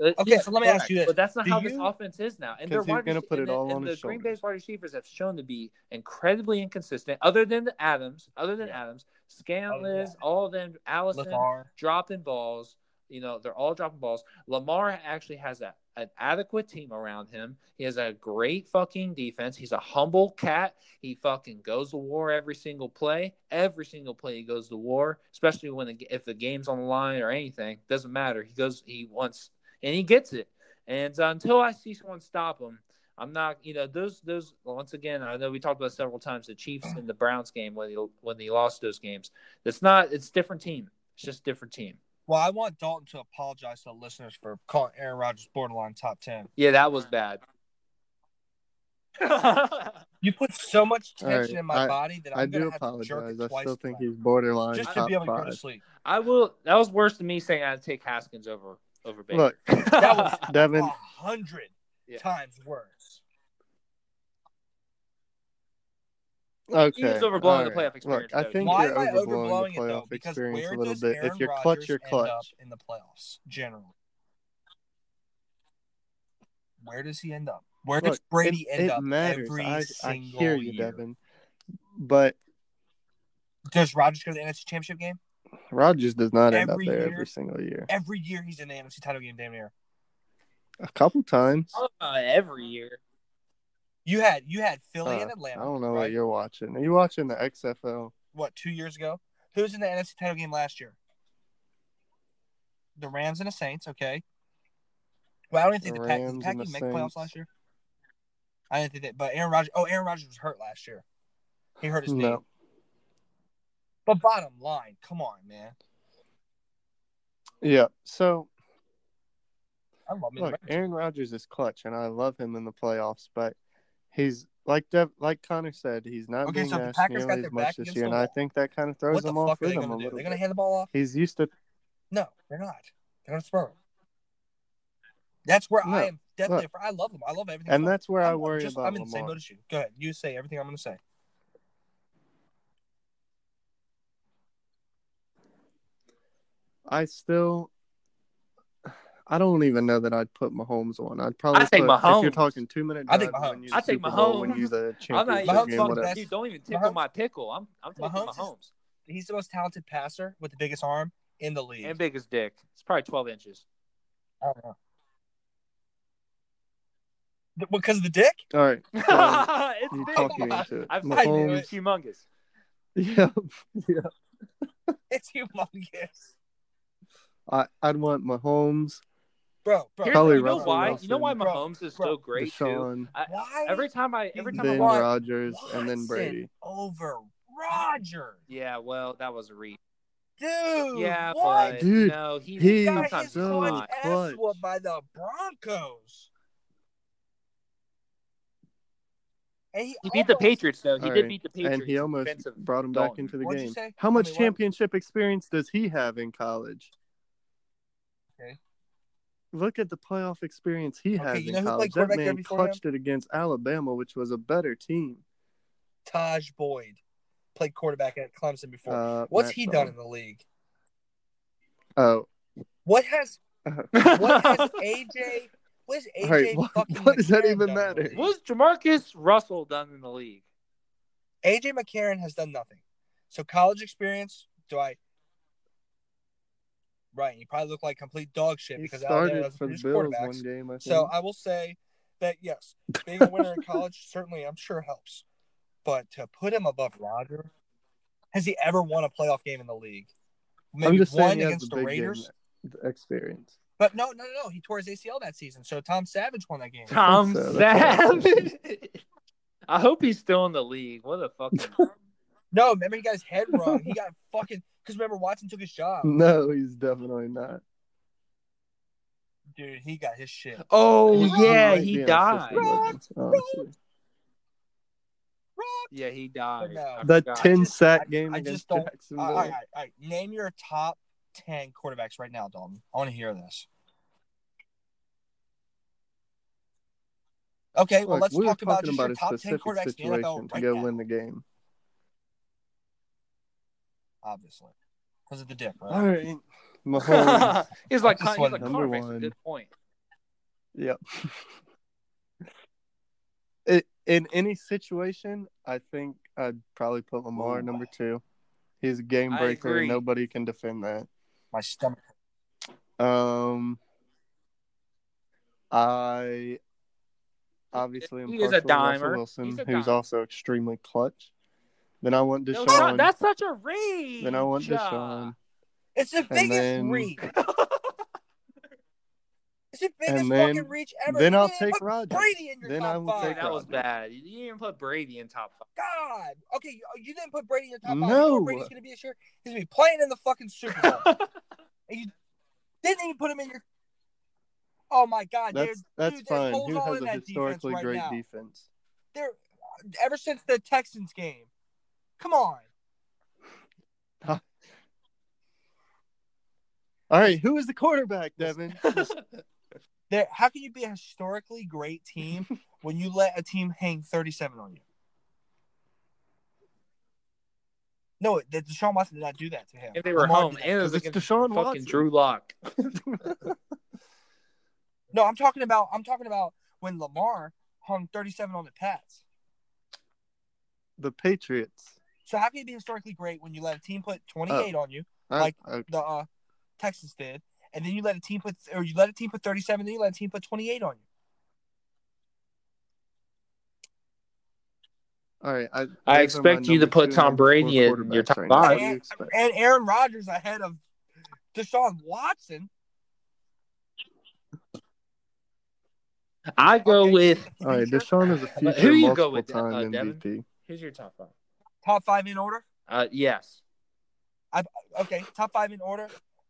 uh, Okay, so let me ask you this. But that's not Do how this offense is now. and they're gonna put it all and on the his Green. Bay's wide receivers have shown to be incredibly inconsistent. Other than the Adams, other than Yeah. Adams, Other Scantling, than that. all of them, Allison, Lamar. dropping balls. You know, they're all dropping balls. Lamar actually has a, an adequate team around him. He has a great fucking defense. He's a humble cat. He fucking goes to war every single play. Every single play he goes to war, especially when the, if the game's on the line or anything. Doesn't matter. He goes. He wants and he gets it. And uh, until I see someone stop him, I'm not. You know, those those once again. I know we talked about several times the Chiefs and the Browns game when he when he lost those games. It's not. It's different team. It's just different team. Well, I want Dalton to apologize to the listeners for calling Aaron Rodgers borderline top ten. Yeah, that was bad. (laughs) You put so much tension right, in my I- body that I'm I do have to jerk apologize. it I still think he's borderline just to be able to go to sleep. I will. That was worse than me saying I'd take Haskins over over Baker. Look, That was (laughs) Devin, a hundred Yeah. times worse. Okay. He was overblowing the playoff experience, Look, I think Why you're am I overblowing overblowing the it though? playoff Because experience where a little does bit. Aaron if you're Rodgers clutch, you're end up clutch. in the playoffs generally? Where does he end up? Where Look, does Brady it, end it up matters. every I, I hear you, year? Devin. But Does Rodgers go to the NFC Championship game? Rodgers does not end up Every there year? every single year. Every year he's in the NFC title game, damn near. A couple times. Uh, every year. You had you had Philly Uh, and Atlanta. I don't know right? what you're watching. Are you watching the XFL? what two years ago? Who was in the NFC title game last year? The Rams and the Saints. Okay. Well, I don't even think The the, Pack, did Rams the Pack make playoffs last year. I didn't think that, but Aaron Rodgers. Oh, Aaron Rodgers was hurt last year. He hurt his knee. No. But bottom line, come on, man. Yeah. So I love look, Aaron Rodgers is clutch, and I love him in the playoffs. But he's like Dev, like Connor said, he's not Okay, being so asked Packers nearly their as much this year, and I think that kind of throws him off are they rhythm a going to do? little They're going to hand the ball off? He's used to No, they're not. They're going to throw. That's where I am definitely. I love them. I love everything. and that's where I I'm, I'm worry just, about I'm in the same mood as you. Go ahead. You say everything I'm going to say. I still, I don't even know that I'd put Mahomes on. I'd probably I'd take put, If you're talking two minute I drive, think when Mahomes. I'd take Super Bowl, when Mahomes. you the I'm not championship Mahomes game, whatever. Dude, don't even tickle Mahomes- my pickle. I'm I'm taking Mahomes Mahomes, is- He's the most talented passer with the biggest arm in the league. and biggest dick. It's probably 12 inches. I don't know. Because of the dick? All right, (laughs) so it's you big. talk me into it. I've Mahomes, It's humongous. yeah, (laughs) yeah. (laughs) It's humongous. I, I'd want Mahomes, Bro, bro. Here's, Probably you know Russell why? You know why Wilson. Mahomes is Bro, so great too. I, Why? every time I every time I then want watch, Rodgers, and then Brady. over Roger. yeah, well, that was a reach. Dude. Yeah, what? but Dude, no, he, he got his so he's clutch not. ass clutch. by the Broncos. And he, He beat the Patriots though. He All did beat the Patriots. and he almost brought him back Dalton. into the What'd game. How much me championship experience does he have in college? Okay. Look at the playoff experience he Okay, has you in know who college. That quarterback there man before him? clutched it against Alabama, which was a better team. Tajh Boyd played quarterback at Clemson before. Uh, What's Matt he Schaub. done in the league? Oh, What has what has (laughs) AJ? What has AJ All right, what- fucking what does that even done in the matter? league? What's JaMarcus Russell done in the league? AJ McCarron has done nothing. So college experience, do I? Right, you probably look like complete dog shit he because Alabama started doesn't for the Bills quarterbacks. one game. I think. So I will say that yes, being a winner in college (laughs) certainly I'm sure helps, but to put him above Roger, has he ever won a playoff game in the league? I'm Maybe just one he has against the the Raiders. game experience. But no, no, no, no. He tore his ACL that season. So Tom Savage won that game. Tom so. Savage. (laughs) I hope he's still in the league. What a fucking (laughs) No, remember he got his head wrong. He got fucking because remember Watson took his job. No, he's definitely not. Dude, he got his shit. Oh He yeah, might he died. assistant legend, honestly. Yeah, he died. No. The forgot. ten just- sack I- game I against just don't- Jacksonville. right, all right, all right. Name your top ten quarterbacks right now, Dalton. I want to hear this. Okay, well Look, let's we talk about just about your top ten specific quarterbacks in the situation NFL to right go now. win the game. Obviously, because of the dick, right? All right, (laughs) Mahomes. he's like, he's like number Connor one. good point. Yep. (laughs) it, in any situation, I think I'd probably put Lamar Ooh. number two. He's a game breaker. Nobody can defend that. My stomach. Um, I obviously am He is a partial to Russell dimer. Wilson, a who's also extremely clutch. Then I want No, Deshaun. Sean, that's such a reach. then I want Deshaun. It's the biggest then- reach. (laughs) It's the biggest And then- fucking reach ever. then I'll take put Rodgers. Brady in your Then top I will five. take that was bad. You didn't even put Brady in top five. God. Okay, you, you didn't put Brady in your top five. You know No. Brady's gonna be this year? He's gonna be playing in the fucking Super Bowl. (laughs) and you didn't even put him in your. Oh my God, That's there's that's dude, fine. Who has a that defense historically right great now. defense? There, ever since the Texans game. Come on. All right, who is the quarterback, Devin? (laughs) There, how can you be a historically great team when you let a team hang 37 on you? No, the Deshaun Watson did not do that to him. If they were Lamar home, did and it was 'Cause it's against Deshaun fucking Watson. Drew Lock. (laughs) No, I'm talking about I'm talking about when Lamar hung 37 on the Pats. the Patriots. So how can you be historically great when you let a team put 28 on you, I- Like- I- the uh, Texans did, and then you let a team put or you let a team put 37, then you let a team put 28 on you? all right. I, I those are my expect you to put Tom Brady in your top right five. What do you expect? And Aaron Rodgers ahead of Deshaun Watson. I go Okay, with All right. Deshaun is a future who you go multiple with, uh, time Devin? MVP. here's your top five. Top five in order. Uh, yes. Okay, top five in order.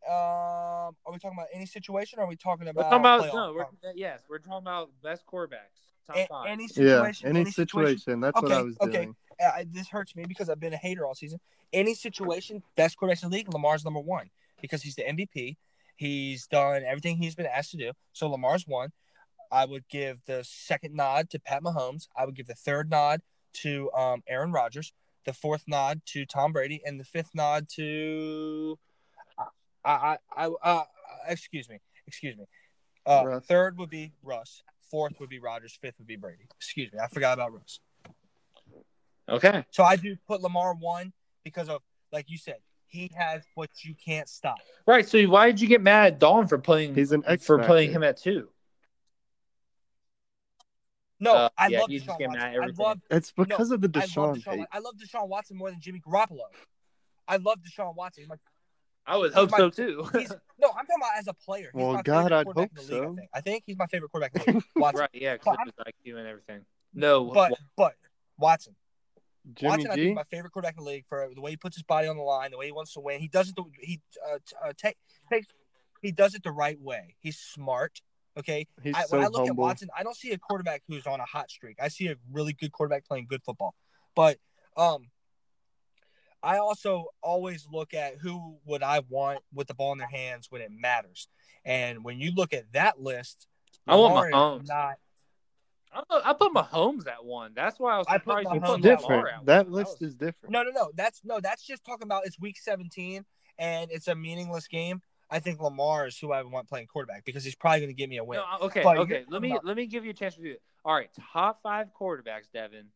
Um, are we talking about any situation? Or are we talking about? We're about talking about playoff no. We're, yes, we're talking about best quarterbacks. Top A- five. any Yeah, situation? any situation. That's what Okay, I was okay. doing. uh, this hurts me because I've been a hater all season. Any situation, best quarterback in the league, Lamar's number one because he's the MVP. He's done everything he's been asked to do. So Lamar's one. I would give the second nod to Pat Mahomes. I would give the third nod to um, Aaron Rodgers. The fourth nod to Tom Brady, and the fifth nod to I, I, I uh, excuse me, excuse me. Uh, third would be Russ. Fourth would be Rodgers. Fifth would be Brady. Excuse me, I forgot about Russ. Okay. So I do put Lamar one because of, like you said, he has what you can't stop. Right. So why did you get mad at Dawn for putting He's an X for putting him at two? No, Uh, I yeah, love you Deshaun Watson. I love, It's because of the I love Deshaun Deshaun. I love Deshaun Watson more than Jimmy Garoppolo. I love Deshaun Watson. He's my I would hope my- so too. (laughs) He's no, I'm talking about as a player. He's Well, my God, I'd hope league, so. I think. I think he's my favorite quarterback in the (laughs) league. Watson. right. Yeah. Because of his IQ and everything. No. But but Watson. Jimmy Watson, I think is my favorite quarterback in the league for the way he puts his body on the line, the way he wants to win. He does it. The, he uh, t- uh, take takes. He does it the right way. He's smart. Okay. He's I, so when I look at. Watson, I don't see a quarterback who's on a hot streak. I see a really good quarterback playing good football. But um, I also always look at who would I want with the ball in their hands when it matters. And when you look at that list, I want Lamar is Mahomes. Not I put, I put Mahomes at one. That's why I was I put surprised you put It's at Lamar different. at one. That list was- is different. no, no, no. That's no. That's just talking about it's week 17 and it's a meaningless game. I think Lamar is who I want playing quarterback because he's probably going to give me a win. No, okay, But okay. Let me about- let me give you a chance to do it. All right, top five quarterbacks, Devin,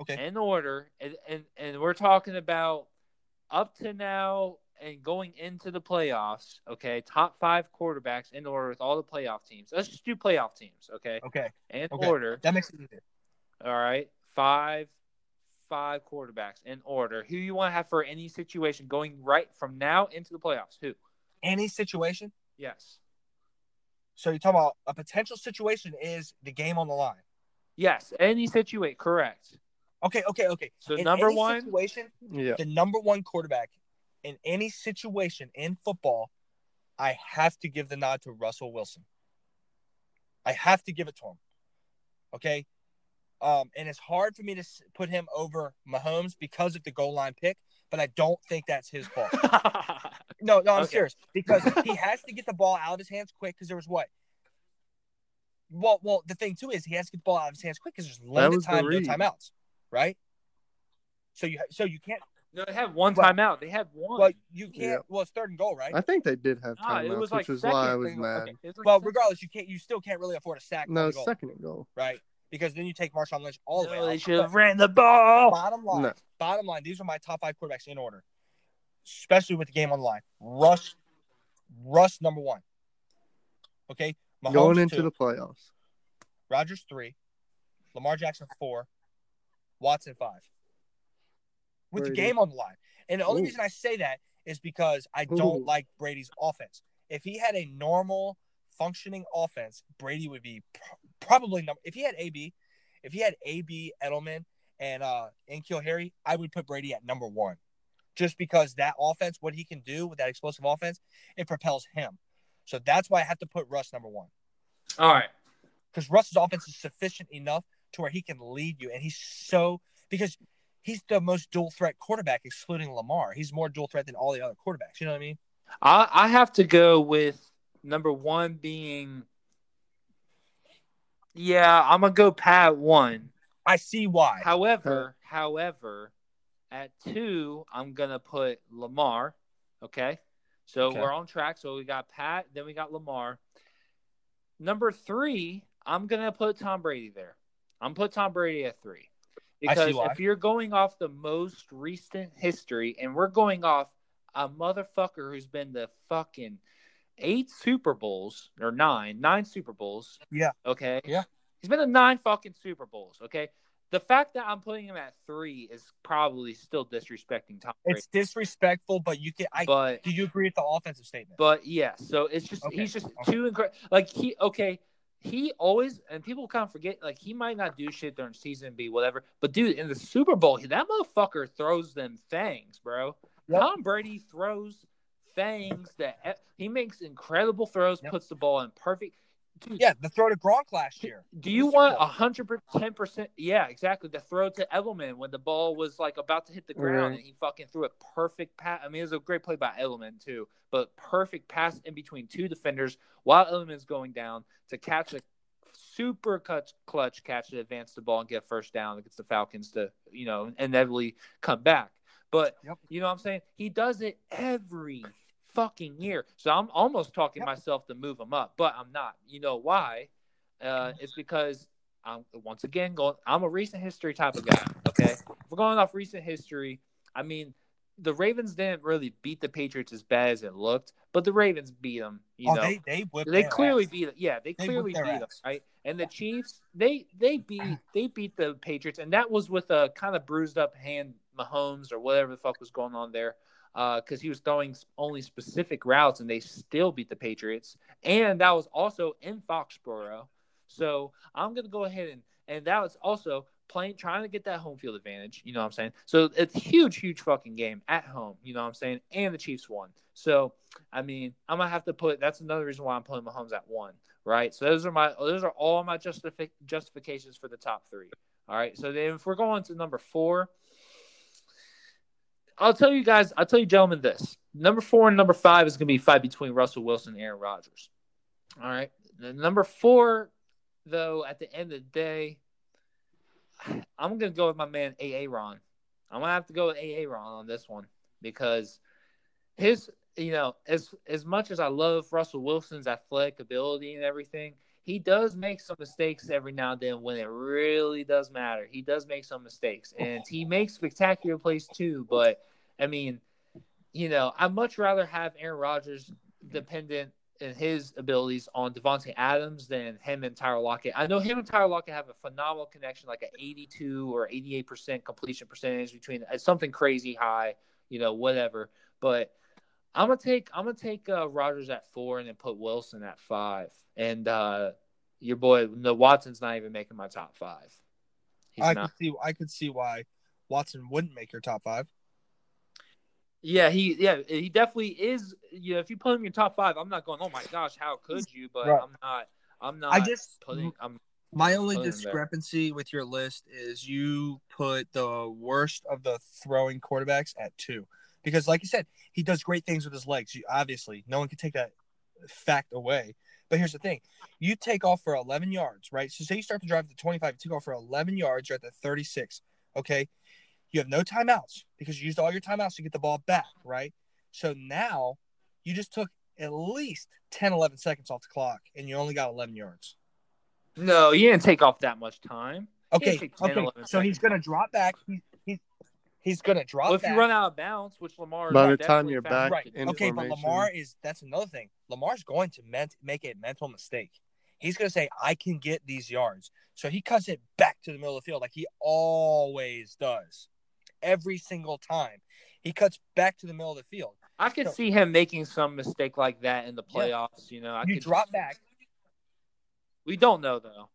Okay. in order, and, and and we're talking about up to now and going into the playoffs. Okay, top five quarterbacks in order with all the playoff teams. Let's just do playoff teams. Okay, Okay. in Okay. order. That makes it easier. All right, five five quarterbacks in order. Who you want to have for any situation going right from now into the playoffs? Who? Any situation. Yes. So you're talking about a potential situation is the game on the line. Yes, any situation. Correct. Okay, okay, okay. So In number any one, situation, Yeah. the number one quarterback in any situation in football, I have to give the nod to Russell Wilson. I have to give it to him. Okay. Um, and it's hard for me to put him over Mahomes because of the goal line pick, but I don't think that's his fault. (laughs) No, no, I'm Okay. serious because he has to get the ball out of his hands quick because there was what. Well, well, the thing too is he has to get the ball out of his hands quick because there's limited was the time, no read. timeouts, right? So you, so you can't. no, they had one Well- timeout. They had one. Well, you can't. Yeah. Well, it's third and goal, right? I think they did have Nah, it timeouts, was which like was second why I was thing. mad. Okay, was like well, second. regardless, you can't. You still can't really afford a sack. on No, second and goal. right? Because then you take Marshawn Lynch all the No, way they should have ran the ball. Bottom line, No. bottom line. These are my top five quarterbacks in order, especially with the game on the line. Russ, Russ number one. Okay, Mahomes Going into two, the playoffs. Rodgers three, Lamar Jackson four, Watson five. With the game on the line, and the only Ooh. reason I say that is because I don't Ooh. like Brady's offense. If he had a normal functioning offense, Brady would be pr- probably number. If he had AB, if he had AB Edelman and uh and N'Keal Harry, I would put Brady at number one, just because that offense, what he can do with that explosive offense, it propels him. So that's why I have to put Russ number one All right. because Russ's offense is sufficient enough to where he can lead you, and he's so because he's the most dual threat quarterback, excluding Lamar. He's more dual threat than all the other quarterbacks. You know what I mean? I I have to go with number one being. Yeah, I'm gonna go Pat one. I see why. However, however, at two, I'm gonna put Lamar. Okay, so Okay. we're on track. So we got Pat, then we got Lamar. Number three, I'm gonna put Tom Brady there. I'm put Tom Brady at three because if you're going off the most recent history, and we're going off a motherfucker who's been the fucking eight Super Bowls or nine, nine Super Bowls. Yeah. Okay. Yeah. He's been to nine fucking Super Bowls. Okay. The fact that I'm putting him at three is probably still disrespecting Tom Brady. It's disrespectful, but you can. I but do you agree with the offensive statement? but yeah, so it's just Okay, he's just okay. too incredible. Like he okay, he always and people kind of forget like he might not do shit during season B, whatever, but dude in the Super Bowl that motherfucker throws them fangs, bro. Yep. Tom Brady throws fangs that he makes incredible throws, Yep. puts the ball in perfect. Dude, yeah, the throw to Gronk last year. do you want a hundred ten percent? Yeah, exactly. The throw to Edelman when the ball was like about to hit the ground Right. and he fucking threw a perfect pass. I mean, it was a great play by Edelman too, but perfect pass in between two defenders while Edelman's going down to catch a super clutch, clutch catch to advance the ball and get first down against the Falcons to you know inevitably come back. But Yep. you know what I'm saying? He does it every fucking year. So I'm almost talking Yep. myself to move him up, but I'm not. You know why? Uh, it's because I'm once again going. I'm a recent history type of guy. Okay, if we're going off recent history. I mean, the Ravens didn't really beat the Patriots as bad as it looked, but the Ravens beat them. You oh, know, they they they clearly ass. beat it. Yeah, they They clearly beat their them, right? And the Chiefs, they they beat they beat the Patriots, and that was with a kind of bruised up hand Mahomes or whatever the fuck was going on there, Uh, because he was throwing only specific routes, and they still beat the Patriots, and that was also in Foxborough. So I'm gonna go ahead and and that was also playing trying to get that home field advantage. You know what I'm saying? So it's huge, huge fucking game at home. You know what I'm saying? And the Chiefs won. So I mean, I'm gonna have to put. That's another reason why I'm putting Mahomes at one. Right. So those are my those are all my justifi- justifications for the top three. All right. So then if we're going to number four, I'll tell you guys. I'll tell you, gentlemen, this number four and number five is gonna be a fight between Russell Wilson and Aaron Rodgers. All right. The number four, though, at the end of the day, I'm gonna go with my man AA Ron. I'm gonna have to go with AA Ron on this one because his, you know, as as much as I love Russell Wilson's athletic ability and everything, he does make some mistakes every now and then when it really does matter. He does make some mistakes, and he makes spectacular plays too. But I mean, you know, I'd much rather have Aaron Rodgers dependent in his abilities on Davante Adams than him and Tyler Lockett. I know him and Tyler Lockett have a phenomenal connection, like an 82 or 88 percent completion percentage between something crazy high, you know, whatever. But I'm gonna take I'm gonna take uh, Rodgers at four and then put Wilson at five. And uh, your boy, no Watson's not even making my top five. He's I not. could see I could see why Watson wouldn't make your top five. Yeah, he yeah he definitely is. You know, if you put him in your top five, I'm not going. Oh my gosh, how could you? But Right. I'm not. I'm not. I just putting. I'm My only Put him there. discrepancy with your list is you put the worst of the throwing quarterbacks at two. Because, like you said, he does great things with his legs. You, obviously, no one can take that fact away. But here's the thing you take off for 11 yards, right? So, say you start the drive the 25, you take off for 11 yards, you're at the 36. Okay. You have no timeouts because you used all your timeouts to get the ball back, right? So now you just took at least 10, 11 seconds off the clock and you only got 11 yards. no, you didn't take off that much time. Okay, 10, okay. 11 So he's gonna drop back. He, he, he's gonna drop Well, if back. you run out of bounds, which Lamar By the time you're fast back right. do. in Okay, but. Lamar is that's another thing. Lamar's going to ment- make a mental mistake. He's gonna say, "I can get these yards," so he cuts it back to the middle of the field like he always does, every single time. He cuts back to the middle of the field. I could So- see him making some mistake like that in the Yeah. playoffs. You know, I you could drop back. We don't know though.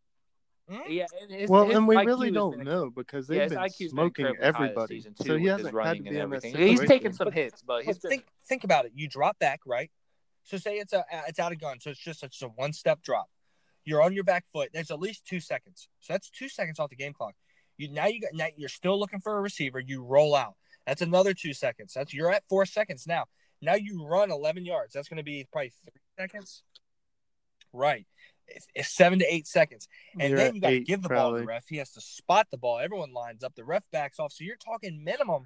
Hmm? Yeah, and his, Well, his and we IQ really don't been- know because they've his been IQ's been smoking incredibly high this everybody. season, so he hasn't had to be in everything. He's taken some hits, but he's But been think think about it. You drop back, right? So say it's a it's out of gun, so it's just it's a one step drop. You're on your back foot. There's at least two seconds, so that's two seconds off the game clock. You now you got now you're still looking for a receiver. You roll out. That's another two seconds. That's you're at four seconds now. Now you run 11 yards. That's going to be probably three seconds. Right. It's, it's seven to eight seconds. And You're then you got to give the ball to the ref. He has to spot the ball. Everyone lines up. The ref backs off. So you're talking minimum.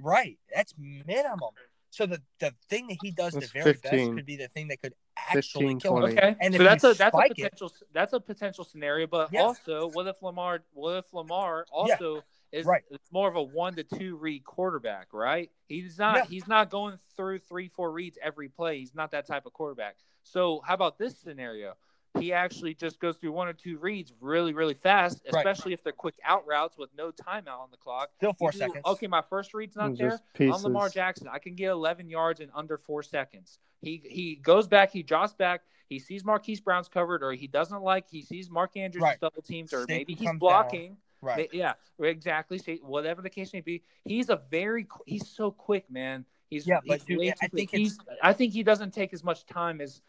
Right. That's minimum. So the, the thing that he does That's the very 15. best could be the thing that could actually 15, kill him. okay. And so that's a that's a spike it- potential that's a potential scenario. But Yes. also, what if Lamar? What if Lamar also is Right. is more of a one to two read quarterback? Right. He's not. Yeah. He's not going through three four reads every play. He's not that type of quarterback. So how about this scenario? He actually just goes through one or two reads really, really fast, Right. especially if they're quick out routes with no timeout on the clock. Still four do, seconds. Okay, my first read's not there. just I'm Lamar. Jackson. I can get 11 yards in under four seconds. He he goes back, he drops back, he sees Marquise Brown's covered, or he doesn't like, he sees Mark Andrews Right. double teams, or Safety maybe he's comes blocking. Right. Ma- Yeah, exactly. Say whatever the case may be. He's a very he's so quick, man. He's Yeah, but he's dude, I think he's I think he doesn't take as much time as.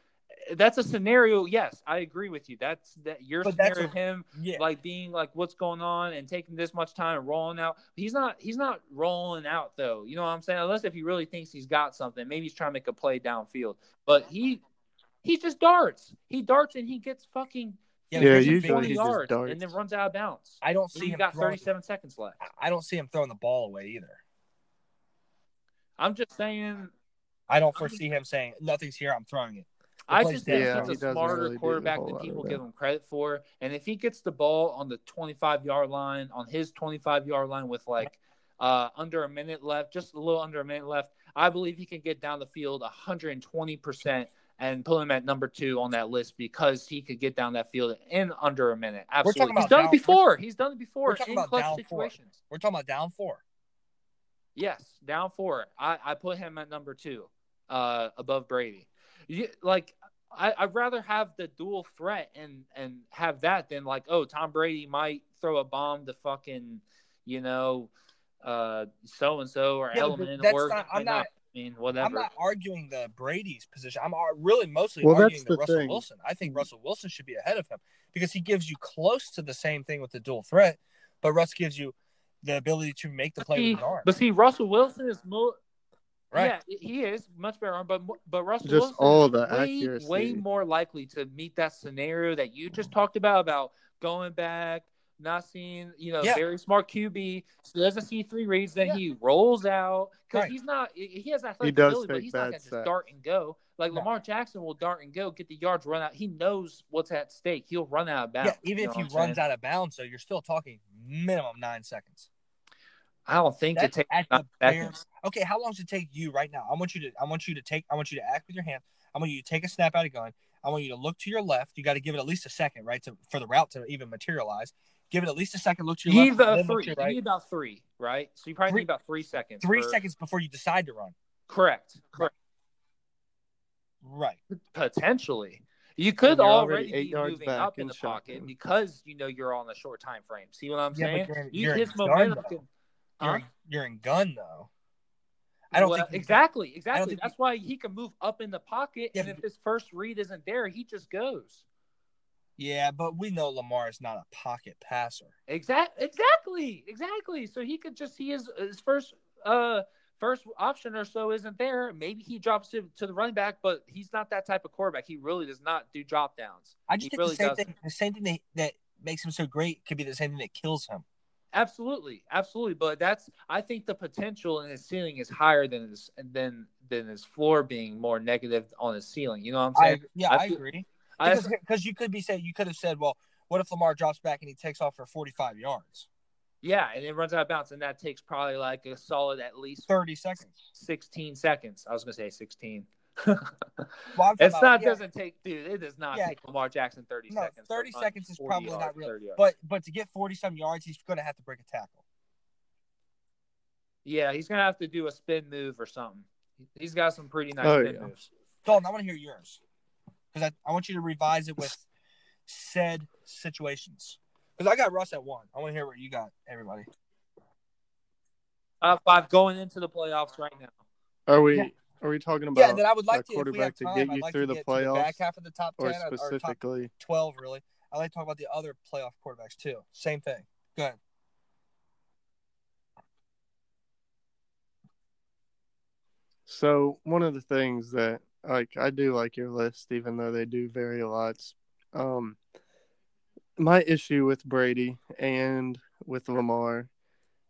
That's a scenario. Yes, I agree with you. That's that your But that's scenario of him Yeah. like being like what's going on and taking this much time and rolling out. He's not he's not rolling out though. You know what I'm saying? Unless if he really thinks he's got something, maybe he's trying to make a play downfield. But he he just darts. He darts and he gets fucking Yeah, Yeah, here's usually thing. 20 he just yards darts. and then runs out of bounds. I don't see he's him got throwing, 37 seconds left. I don't see him throwing the ball away either. I'm just saying I don't foresee him saying nothing's here. I'm throwing it. I just think. Yeah, he's a doesn't smarter really quarterback than people give him credit for. And if he gets the ball on the 25 yard line, on his 25 yard line with like uh, under a minute left, just a little under a minute left, I believe he can get down the field 120% and put him at number two on that list because he could get down that field in under a minute. talking Absolutely. He's done down- it before. He's done it before we're talking in about clutch down four. situations. We're talking about down four. Yes, down four. I, I put him at number two, uh, above Brady. You, like I, I'd rather have the dual threat and and have that than like, oh, Tom Brady might throw a bomb to fucking, you know, uh, so and so or Yeah, element that's or not- I'm not- I mean, whatever. I'm not arguing the Brady's position. I'm ar- really mostly Well, arguing that's the, the Russell thing. Wilson. I think Russell Wilson should be ahead of him because he gives you close to the same thing with the dual threat, but Russ gives you the ability to make the But play see, with his arm. but see, Russell Wilson is more. Right. Yeah, he is much better arm, but but Russell Just Wilson all the way, accuracy. way more likely to meet that scenario that you just talked about about going back, not seeing, you know, Yeah. very smart QB, so doesn't see three reads, then Yeah. he rolls out because Right. he's not. He has athletic does ability, but he's not going to just dart and go. Like No. Lamar Jackson will dart and go, get the yards, run out. He knows what's at stake. He'll run out of bounds. yeah, even you if he runs saying? out of bounds, so you're still talking minimum nine seconds. I don't think That's to take at the bare. Okay, how long does it take you right now? I want you to. I want you to take. I want you to act with your hand. I want you to take a snap out of gun. I want you to look to your left. You got to give it at least a second, right, to for the route to even materialize. Give it at least a second. Look to your You need left. three. your You need about three, right? So you probably Three- need about three seconds. Three for- seconds before you decide to run. Correct. Correct. Right. Potentially, you could already, already be moving up in the pocket because you know you're on a short time frame. See what I'm Yeah, saying? You- his momentum can. You're, Huh? in, you're in gun though. I don't Well, think exactly, exactly. That's why he can move up in the pocket, Yeah, and if his first read isn't there, he just goes. Yeah, but we know Lamar is not a pocket passer. Exact, exactly, exactly. So he could just he is his first uh first option or so isn't there. Maybe he drops to, to the running back, but he's not that type of quarterback. He really does not do drop downs. I just He think really the same doesn't. thing. The same thing that, that makes him so great could be the same thing that kills him. Absolutely, absolutely. But that's I think the potential in his ceiling is higher than his than than his floor being more negative on his ceiling. You know what I'm I, saying? yeah, I I, agree. Because because you could be saying you could have said, well, what if Lamar drops back and he takes off for 45 yards, yeah, and it runs out of bounds, and that takes probably like a solid at least 30 seconds? 16 seconds. I was gonna say 16. Well, it's about- not yeah, doesn't take dude. It does not Yeah. take Lamar Jackson 30 No, seconds. 30 seconds is probably yards, not real. But but to get 40 some yards, he's going to have to break a tackle. yeah, he's gonna have to do a spin move or something. He's got some pretty nice Oh, spin yeah. moves. Dalton, I want to hear yours because I, I want you to revise it with said situations. Because I got Russ at one. I want to hear what you got, everybody. Top five going into the playoffs right now. Are we Yeah. Are we talking about Yeah, and then I would like to, if we have quarterback to get you like through the to the playoffs back half of the top or 10 or, top specifically 12, really. I like to talk about the other playoff quarterbacks, too. Same thing. Go ahead. So one of the things that like I do like your list, even though they do vary a lot. Um, my issue with Brady and with Lamar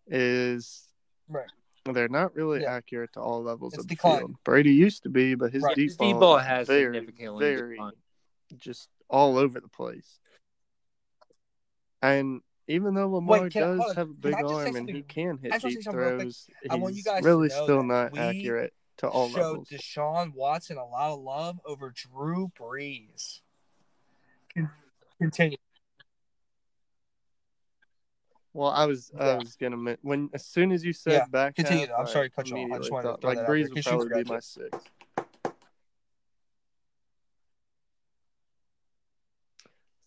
is Right. They're not really Yeah. accurate to all levels It's of the field. Brady used to be, but his Right. deep His ball, deep ball is has very, significantly very declined. just all over the place. And even though Lamar can I- hold does on. have a big I just say arm and he can hit I just wanna say deep something real throws, I want you he's guys really still not accurate to all Showed levels. Deshaun Watson a lot of love over Drew Brees. Continue. Well, I was I was gonna when as soon as you said Yeah, back continue. half, I'm I sorry cut you off. I just wanted thought, throw like Brees would probably be my six.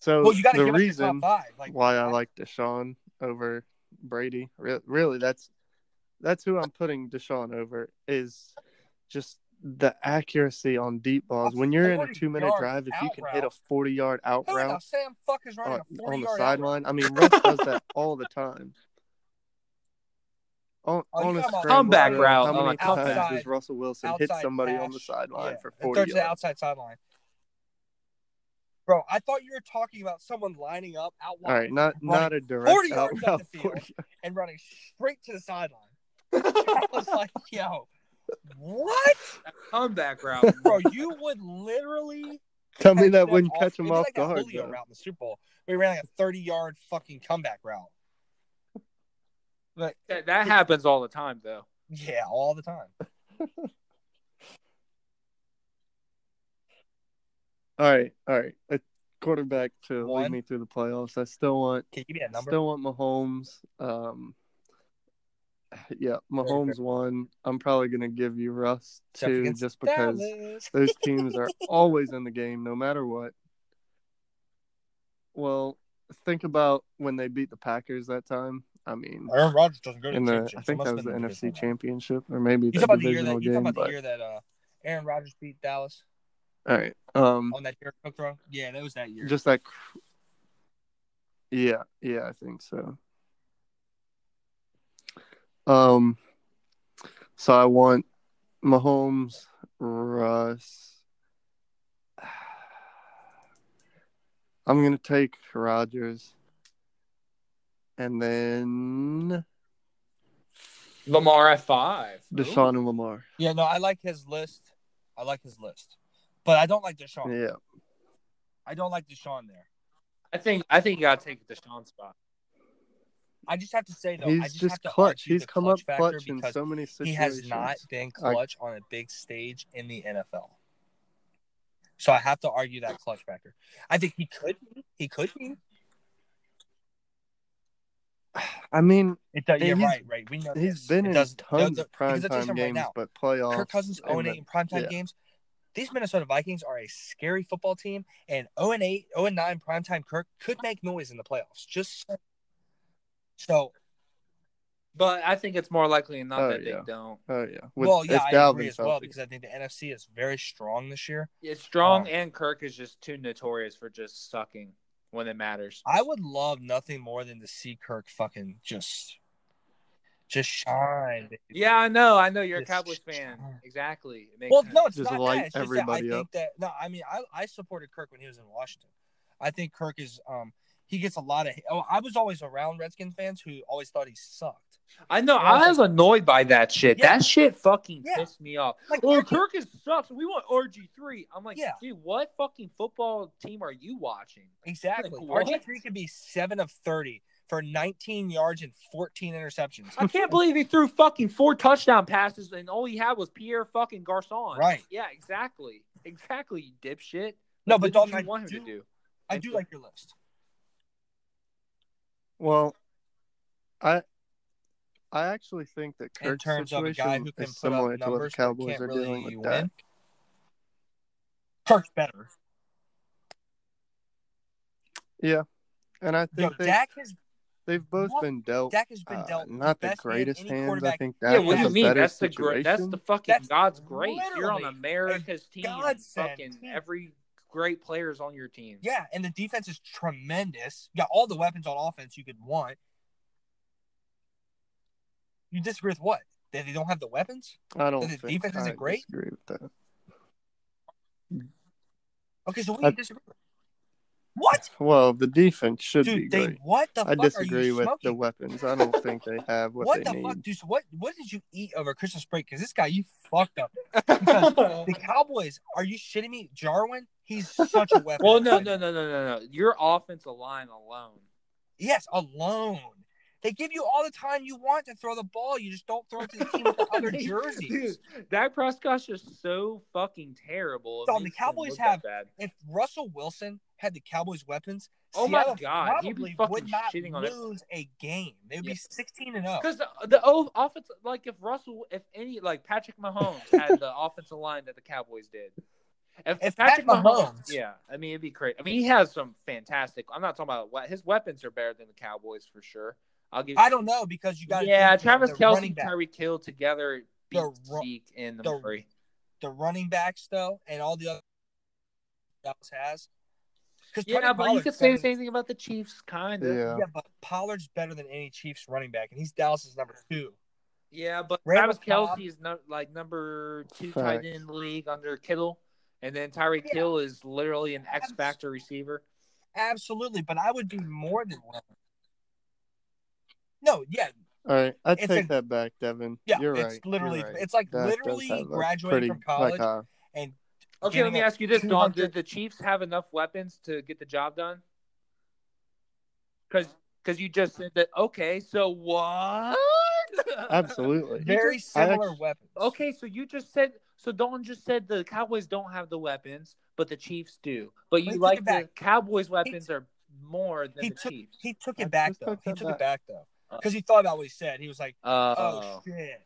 So Well, you got to the give us your reason five. Like why I like Deshaun over Brady, re- really, that's that's who I'm putting Deshaun over is just the accuracy on deep balls. When you're in a two minute drive, if you out can hit a 40 yard out Who the route Sam fuck is running on, a 40 on the sideline, I mean, Russ does that (laughs) all the time. On, Oh, on a scramble Comeback drill, route How on many a times outside- does Russell Wilson hit outside somebody on the sideline Yeah, for 40 throws to the yards? outside sideline. Bro, I thought you were talking about someone lining up out wide All right, not not a direct 40 out yards up (laughs) the field. 40 and running straight to the sideline. (laughs) I was like, yo, What, Comeback route. bro? You would literally (laughs) Tell me that wouldn't off- catch him off like guard. Julio though. route in the Super Bowl. We ran like a thirty-yard fucking comeback route. But That, that happens all the time, though. yeah, all the time. (laughs) All right, all right. A quarterback to One. lead me through the playoffs. I still want, Can you give me a number? still want Mahomes. Um, (sighs) yeah, Mahomes one. I'm probably gonna give you Russ two, just because those (laughs) teams are always in the game, no matter what. Well, think about when they beat the Packers that time. I mean, Aaron Rodgers doesn't go to the the. I think that was the NFC. Championship or maybe the talking about the divisional that you talking game. about the year that uh, Aaron Rodgers beat Dallas all right, um, on that Cook throw? Yeah, that was that year. just that. Yeah, yeah, I think so. Um, so I want Mahomes, Russ. I'm gonna take Rodgers, and then Lamar at five. Deshaun and Lamar. yeah, no, I like his list. I like his list, but I don't like Deshaun. Yeah, I don't like Deshaun there. I think I think you gotta take Deshaun spot. I just have to say though, I he's just, just have to clutch. He's the come clutch up factor clutch in because so many situations. he has not been I- clutch on a big stage in the NFL. So I have to argue that clutch factor. I think he could be. He could be. I mean, It does, yeah, right, right. We know he's this. been It in does- tons the- of because I'll tell you primetime games, right now. but playoffs. Kirk Cousins and 0 the- 8 in primetime yeah. games. These Minnesota Vikings are a scary football team, and 0 and 8, 0 and 9 primetime Kirk could make noise in the playoffs. Just so- so, But I think it's more likely than not Oh, that yeah. they don't. Oh yeah, With- well, yeah, I Dalvin's agree as well because I think the NFC is very strong this year. It's strong, Oh. and Kirk is just too notorious for just sucking when it matters. I would love nothing more than to see Kirk fucking just, just shine. dude. Yeah, I know. I know you're a Just Cowboys fan. shine. Exactly. It makes Well, sense. no, it's Just not light that. It's just that I everybody think that no, I mean, I, I supported Kirk when he was in Washington. I think Kirk is um he gets a lot of. Oh, I was always around Redskins fans who always thought he sucked. I know. I was I was annoyed by that shit. Yeah. That shit fucking Yeah. pissed me off. Like, Oh, RG Kirk is sucks. We want RG three. I'm like, Yeah. dude, what fucking football team are you watching? exactly. Like, RG three could be seven of thirty for 19 yards and 14 interceptions. I can't believe he threw fucking four touchdown passes and all he had was Pierre fucking Garcon. Right. Yeah, exactly. Exactly, you dipshit. No, Like, but Dalton, did I you want him to do? I do like your list. Well, I I actually think that In Kirk's terms of a guy who can is put up similar to what the numbers Cowboys can't are really dealing with win. Dak. Kirk's better. Yeah, and I Yo, think they, Dak has they've both what- been dealt Dak has been uh, dealt not the best hand greatest hands. I quarterback- think Yeah, Dak what do you a mean? better That's the situation. great. That's the fucking That's God's grace. You're on America's team. godsend Fucking every great players on your team. Yeah, and the defense is tremendous. You got all the weapons on offense you could want. You disagree with what? That they don't have the weapons? I don't the think defense isn't great? disagree with that. Okay, so what do you disagree with? What? Well, the defense should be Dude, they great. what the I fuck disagree are you disagree with smoking? the weapons. I don't think they have what, What they the need. fuck, dude? So what what did you eat over Christmas break? Because this guy, you fucked up. The (laughs) Cowboys, are you shitting me? Jarwin, he's such a weapon. well, no, no, no, no, no, no. Your offensive line alone. Yes, alone. They give you all the time you want to throw the ball. You just don't throw it to the team with the other (laughs) jerseys. Dude, Dak Prescott's just so fucking terrible. It Dog, the Cowboys have- that. If Russell Wilson had the Cowboys' weapons, Oh my Seattle God, he'd be probably fucking would not shitting on it. lose a game. They would Yeah. be sixteen and zero. Because the, the offense, like if Russell, if any, like Patrick Mahomes had the (laughs) offensive line that the Cowboys did. If, If Patrick Pat Mahomes, Mahomes- yeah, I mean it'd be great. I mean he has some fantastic. I'm not talking about what his weapons are better than the Cowboys for sure. I'll give. I don't know because you got yeah, Travis Kelce, Tyreek Hill together beat The Zeke and the, the- Murray. the running backs though, and all the other Dallas has. 'Cause Yeah, Tony but you Pollard's could say the same thing about the Chiefs, kind of. Yeah. Yeah, but Pollard's better than any Chiefs running back, and he's Dallas's number two. Yeah, but Randall Travis Cobb- Kelce is no, like number two tight end in the league under Kittle, and then Tyreek Yeah. Hill is literally an X factor receiver. Absolutely, but I would be more than one. No, yeah, All right, I It's take a- that back, Devin. Yeah, You're it's right. you're literally right. it's like That literally graduating from college Like, uh, and Okay, let me ask you this, Don. Did the Chiefs have enough weapons to get the job done? Because because you just said that. Okay, so what? (laughs) absolutely. very I similar act- weapons. Okay, so you just said so. Don just said the Cowboys don't have the weapons, but the Chiefs do. But you like the. Cowboys' weapons are more than he the took Chiefs. he took I it back though. He that took it back. back though because he thought about what he said. He was like, Uh, "Oh shit."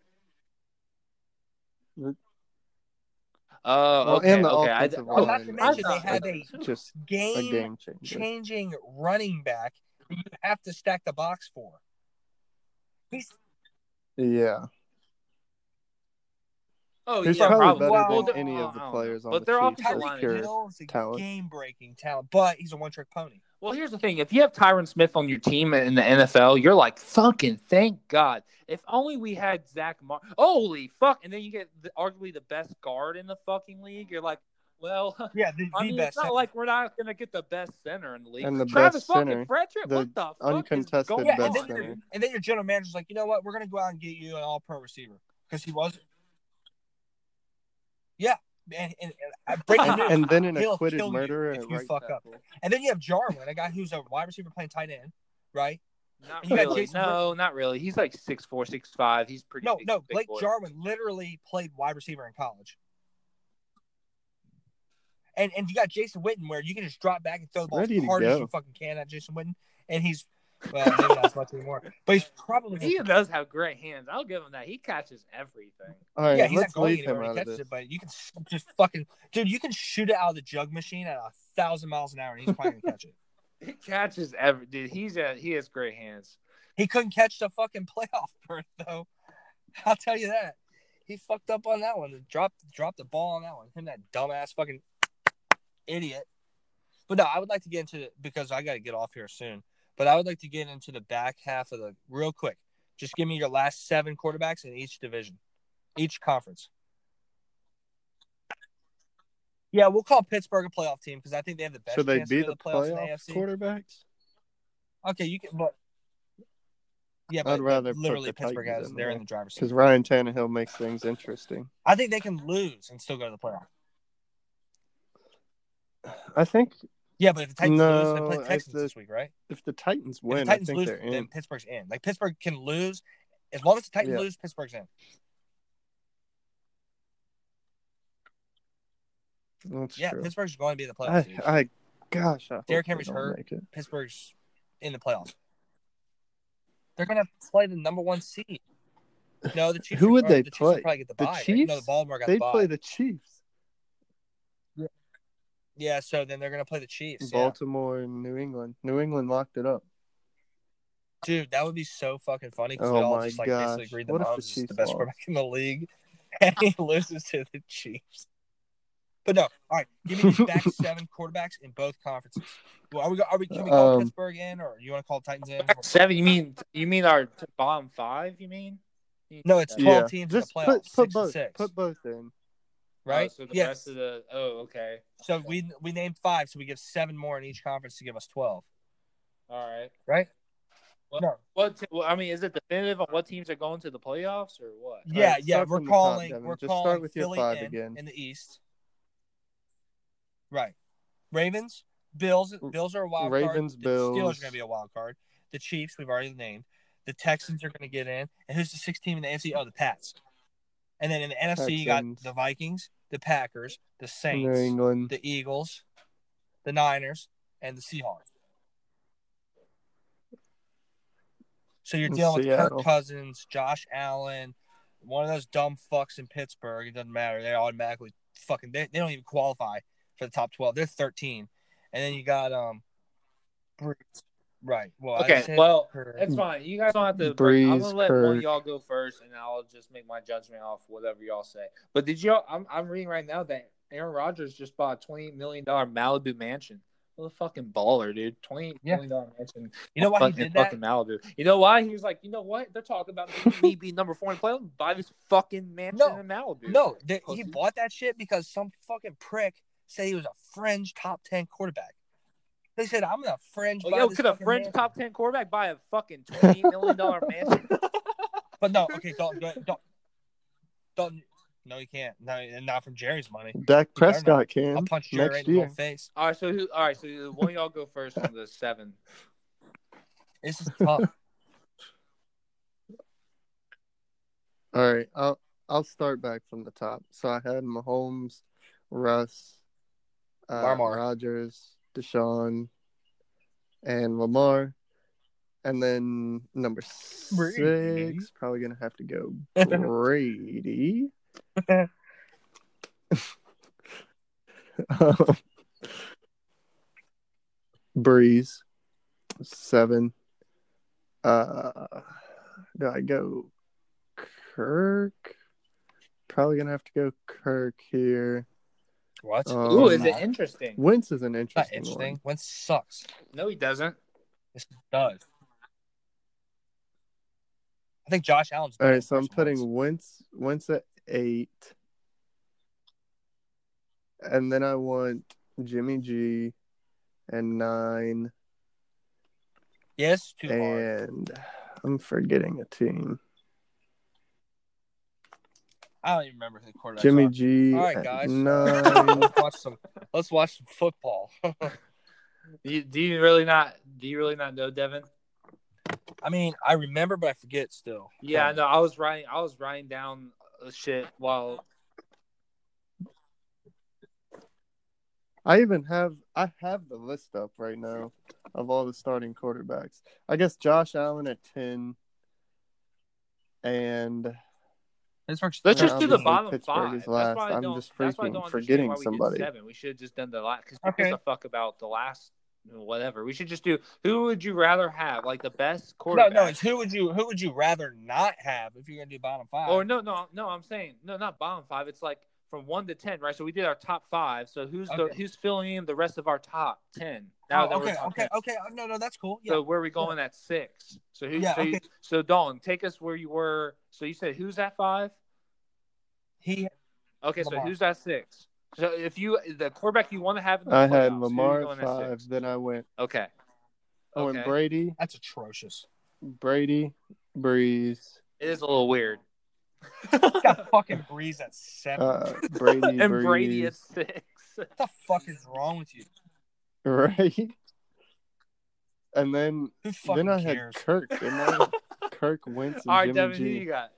Oh, Well, okay, and the okay. I, oh, not to mention they have a just a game game changer. changing running back you have to stack the box for. He's Yeah, Oh, he's yeah, probably probably. better Well, than they're- any well, of the uh, players on But the their Chiefs. offensive Just line pure is Tyreek a talent. game breaking talent, but he's a one trick pony. Well, here's the thing: if you have Tyron Smith on your team in the NFL, you're like, fucking thank God. If only we had Zach Mar. Holy fuck! And then you get the, arguably the best guard in the fucking league. You're like, well, (laughs) Yeah, the, I mean, best. it's not center. like we're not gonna get the best center in the league. And the Travis best fucking center, Frederick, the what the fuck uncontested is going yeah, best and then, on? center. your, and then your general manager's like, you know what? We're gonna go out and get you an all pro receiver because he was. Yeah, and, and, and breaking and, news. and then an He'll acquitted kill you murderer if you right fuck up. tackle. And then you have Jarwin, a guy who's a wide receiver playing tight end, right? Not really. Jason No, not really. He's like six four, six five. He's pretty. No, big, no, Blake boy. Jarwin literally played wide receiver in college. And and you got Jason Witten where you can just drop back and throw the ball Ready as to hard as you fucking can at Jason Witten, and he's well maybe not as much anymore, but he's probably He does have great hands. I'll give him that. He catches everything. All right, yeah he's let's not going anywhere him when he catches it, but you can just fucking dude, you can shoot it out of the jug machine at a thousand miles an hour, and he's probably gonna catch it. (laughs) He catches every dude. He's a he has great hands. He couldn't catch the fucking playoff (laughs) berth though. I'll tell you that. He fucked up on that one. Dropped dropped the ball on that one. Him that dumbass fucking idiot. But no, I would like to get into it because I got to get off here soon. But I would like to get into the back half of the real quick. Just give me your last seven quarterbacks in each division, each conference. Yeah, we'll call Pittsburgh a playoff team because I think they have the best Should they be the the playoffs in the playoff AFC. quarterbacks? Okay, you can, but yeah, but I'd rather put literally the Pittsburgh has they're in the driver's seat. Because Ryan Tannehill makes things interesting. I think they can lose and still go to the playoff. I think Yeah, but if the Titans lose, they play if Texans the- this week, right? if the Titans If win, the I Titans lose, then in. Pittsburgh's in. Like Pittsburgh can lose as long as the Titans Yeah. lose, Pittsburgh's in. That's Yeah, true. Pittsburgh's going to be in the playoffs. I, I, gosh, I Derrick Henry's hurt. Pittsburgh's in the playoffs. They're going to play the number one seed. No, the Chiefs. Who would they the Chiefs play? probably get the, The bye. right? No, the Baltimore got They the bye. play the Chiefs. Yeah, so then they're going to play the Chiefs. yeah. Baltimore and New England. New England locked it up. Dude, that would be so fucking funny because Oh we all my just like basically gosh. agreed that What if the Mahomes is the best lost? quarterback in the league, (laughs) and he loses to the Chiefs. But no, all right. Give me the (laughs) back seven quarterbacks in both conferences. Well, are we? Are we? Can we call Um, Pittsburgh in, or you want to call Titans in? Seven? You mean you mean our t- bottom five? You mean? No, it's Yeah. 12 teams in Just the playoffs, put, six put and both. six. Put both in. Oh, right? Oh, so the yes. rest of the oh okay. So we we named five, so we give seven more in each conference to give us twelve, All right. right? What, No. what well, I mean, is it definitive on what teams are going to the playoffs or what? Yeah, right, yeah. We're from the top, calling. Devin. we're Just calling start with your Philly five in, again. in the East. Right. Ravens, Bills. Bills are a wild Ravens, card. The Steelers are going to be a wild card. The Chiefs, we've already named. The Texans are going to get in. And who's the sixth team in the AFC? Oh, the Pats. And then in the NFC, you got the Vikings, the Packers, the New Saints, England. the Eagles, the Niners, and the Seahawks. So you're dealing with Kirk Cousins, Josh Allen, one of those dumb fucks in Pittsburgh. It doesn't matter. They automatically fucking they, they don't even qualify for the top twelve. They're thirteen. And then you got um Brees. Right. Well Okay, well, Kirk. It's fine. You guys don't have to. Break. I'm gonna let one of y'all go first, and I'll just make my judgment off whatever y'all say. But did y'all? I'm I'm reading right now that Aaron Rodgers just bought a twenty million dollar Malibu mansion. What a fucking baller, dude! Twenty Yeah. million dollar mansion. you know why he did that? fucking Malibu. You know why? He was like, you know what? They're talking about me being number four in the playoffs. Buy this fucking mansion No. in Malibu. No, th- he bought that shit because some fucking prick said he was a fringe top ten quarterback. They said I'm gonna fringe. Oh, buy yo, this could a fucking French mansion." top ten quarterback buy a fucking twenty million dollar (laughs) mansion? But no, okay, Dalton, go ahead. Dalton, Dalton, no, you can't. No, and not from Jerry's money. Dak better Prescott I'll punch Jerry next right in year. the face. All right, so who? All right, so one of y'all go first on the seven. (laughs) This is tough. All right, I'll I'll start back from the top. So I had Mahomes, Russ, uh, Lamar. Rodgers, Deshaun, and Lamar, and then number Brady. six probably gonna have to go (laughs) Brady. Um, (laughs) Brees, seven. Uh, do I go Kirk? Probably gonna have to go Kirk here. What? Um, Ooh, is it interesting? Wentz is an Not interesting, interesting. one. Wentz sucks. No, he doesn't. This does. I think Josh Allen's. All right, so I'm putting Wentz. Wince Wentz at eight, and then I want Jimmy G, and nine, Yes, too hard. and I'm forgetting a team. I don't even remember who the quarterback. Jimmy G. All right, guys. Nine. let's watch some. Let's watch some football. (laughs) Do you, do you really not? Do you really not know Devin? I mean, I remember, but I forget still. Yeah, I know. I was writing. I was writing down uh, shit while. I even have I have the list up right now of all the starting quarterbacks. I guess Josh Allen at ten, and Pittsburgh's Let's just do the bottom Pittsburgh five. is That's why I I'm don't. just that's why I freaking don't forgetting we somebody. Did seven. We should have just done the last because Okay. gives a fuck about the last whatever. We should just do who would you rather have like the best No, quarterback. no. It's who would you who would you rather not have if you're gonna do bottom five? Or no, no, no. I'm saying no, not bottom five. It's like from one to ten, right? So we did our top five. So who's the who's filling in the rest of our top ten? Now Oh, that we're okay, okay, 10. okay. Oh, no, no, that's cool. Yeah. So where are we going at six? So who? Yeah, so, you- so Dalton, take us where you were. So you said who's at five? he Okay, so who's at six? So if you the quarterback you want to have in the I had playoffs, who Lamar at at five. six? Then I went Okay. Oh, I went Okay. Brady, that's atrocious. Brady, Brees, It is a little weird. Got fucking Brees at seven. uh, Brady, (laughs) and Brees, Brady at six. what the fuck is wrong with you? right? And then Who then I cares? had Kirk, didn't I? (laughs) Kirk Wentz and All right, Jimmy Devin, who G. you got?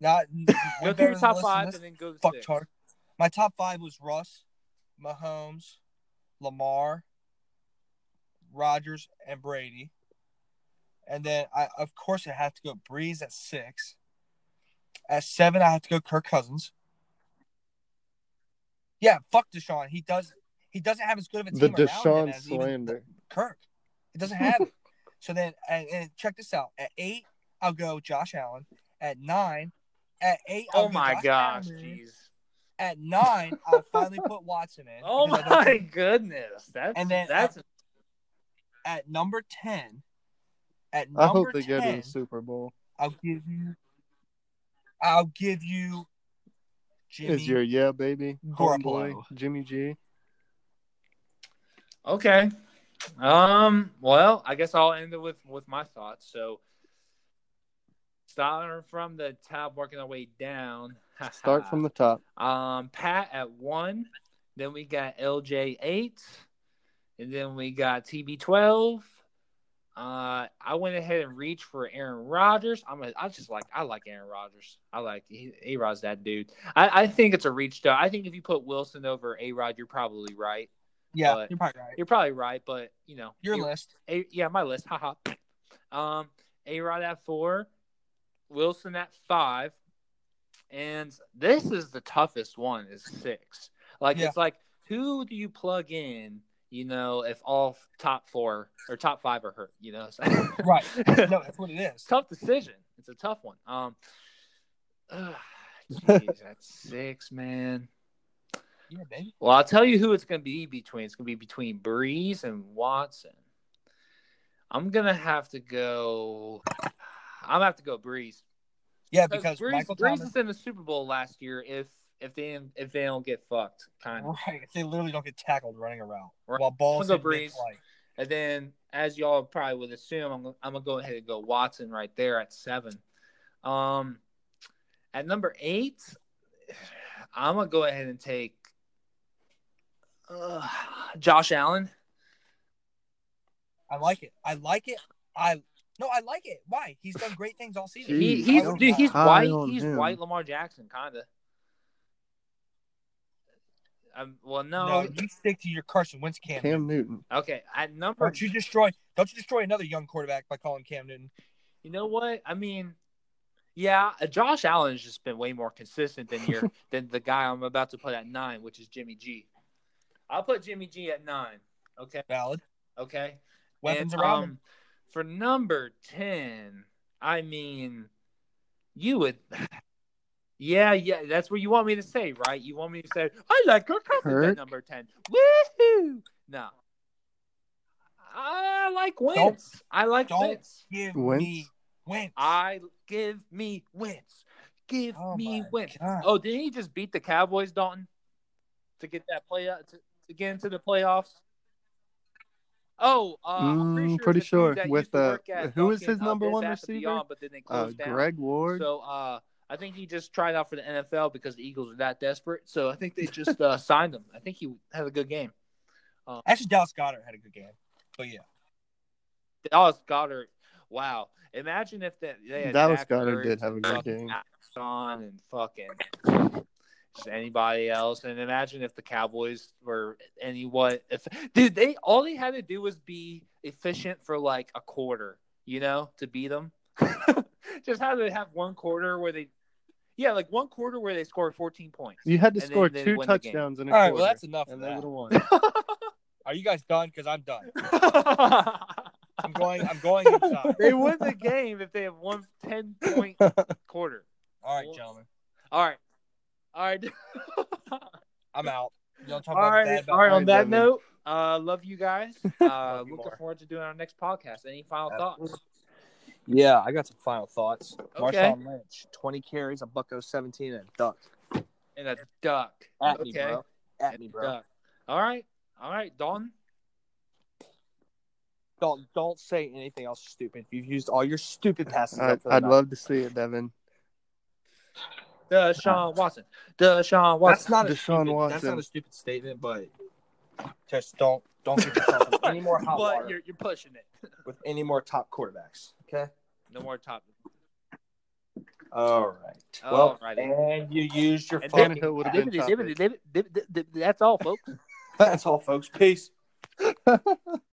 Not (laughs) Go through the top five and then go to fuck six. tart. My top five was Russ, Mahomes, Lamar, Rodgers, and Brady. And then I of course I have to go Brees at six. At seven, I have to go Kirk Cousins. Yeah, fuck Deshaun. He does he doesn't have as good of a The team around him Deshaun as even slander. Kirk. He doesn't have it. (laughs) So then and, and check this out. At eight, I'll go Josh Allen. At nine, at eight, I'll Oh go my Josh gosh, Allen. jeez. At nine, I'll finally put Watson in. (laughs) Oh because I don't my goodness. That's And then that's At number ten, at I hope they go to 10, the Super Bowl. I'll give you. I'll give you. Jimmy. Is your yeah baby Garoppolo. homeboy Jimmy G? okay. Um. Well, I guess I'll end it with with my thoughts. So, starting from the top, working our way down. (laughs) Start from the top. Um, Pat at one. Then we got LJ eight, and then we got TB twelve. Uh, I went ahead and reached for Aaron Rodgers. I'm a, I just like I like Aaron Rodgers. I like A Rod's that dude. I, I think it's a reach though. I think if you put Wilson over A Rod, you're probably right. Yeah, but- you're probably right. You're probably right, but you know Your list. a, yeah, my list. Haha. um, A Rod at four, Wilson at five, and this is the toughest one. Is six. Like Yeah. it's like who do you plug in? You know, if all top four or top five are hurt, you know, Right. (laughs) No, that's what it is. tough decision. It's a tough one. Um, jeez, (laughs) that's six, man. Yeah, baby. Well, I'll tell you who it's going to be between. It's going to be between Brees and Watson. I'm going to have to go. I'm going to have to go Brees. Yeah, because Brees, Michael Brees Thomas. is in the Super Bowl last year if if they if they don't get fucked, kind of. Right. If they literally don't get tackled running around Right. while balls I'll go Brees. mid-flight. And then, as y'all probably would assume, I'm, gonna- I'm gonna go ahead and go Watson right there at seven. Um, at number eight, I'm gonna go ahead and take uh, Josh Allen. I like it. I like it. I no, I like it. Why? He's done great things all season. He, he's dude, he's white. He's white Lamar Jackson, kind of. Um, well, no. no, you stick to your Carson Wentz Cam. Newton. Cam Newton. Okay, at number, Don't you destroy? Don't you destroy another young quarterback by calling Cam Newton? you know what? I mean, yeah, uh, Josh Allen's just been way more consistent than your (laughs) than the guy I'm about to put at nine, which is Jimmy G. I'll put Jimmy G at nine. Okay, Valid. okay. Weapons And, around um. For number ten, I mean, you would. Yeah, yeah, that's what you want me to say, right? You want me to say, I like Kirk Cousins at number 10. Woohoo! No. I like Wentz. I like don't- Wentz. Give Wentz? me Wentz. I give me Wentz. Give Oh me my Wentz. God. Oh, didn't he just beat the Cowboys, Dalton, to get that play to, to get into the playoffs? Oh, uh, I'm pretty Mm, sure, pretty the sure. With, used to uh, work at who is his uh, number Bed one receiver? Beyond, but then they Uh, closed down. Greg Ward. So uh, I think he just tried out for the NFL because the Eagles were that desperate. So I think they just uh, (laughs) signed him. I think he had a good game. Actually, Dallas Goedert had a good game. But yeah, Dallas Goedert. Wow. Imagine if that they had Dallas Zach Goedert did have a good game. Axon and fucking just anybody else. And imagine if the Cowboys were any what if dude they all they had to do was be efficient for like a quarter, you know, to beat them. (laughs) (laughs) just had they have one quarter where they yeah, like one quarter where they scored 14 points. You had to and score then- then two win the game. touchdowns in a all right. quarter. Well, that's enough of and they that. would have won. (laughs) Are you guys done? Because I'm done. (laughs) I'm going. I'm going inside. they win the game if they have one 10 point quarter. All right, gentlemen. All right. All right. I'm out. You want to talk all about right. bad? All right. On that Devin. note, uh, love you guys. Uh, Love looking more. forward to doing our next podcast. Any final thoughts? Yeah, I got some final thoughts. Okay. Marshawn Lynch, 20 carries, a bucko 17, and a duck. And a duck. At me, bro. At me, bro. Duck. All right. All right, Dalton. Don't don't say anything else stupid. You've used all your stupid passes. I'd, up for I'd night. love to see it, Devin. Deshaun Watson. Deshaun Watson. That's not a Deshaun stupid, That's not a stupid statement, but just don't don't get yourself any more hot but water you're, you're pushing it. with any more top quarterbacks. Okay. No more top. All right. Well, Alrighty. and you used your And fucking. Tannehill would've been Dibbity, top dibbity, dibbity, dibbity, dibbity. That's all, folks. (laughs) That's all, folks. Peace. (laughs)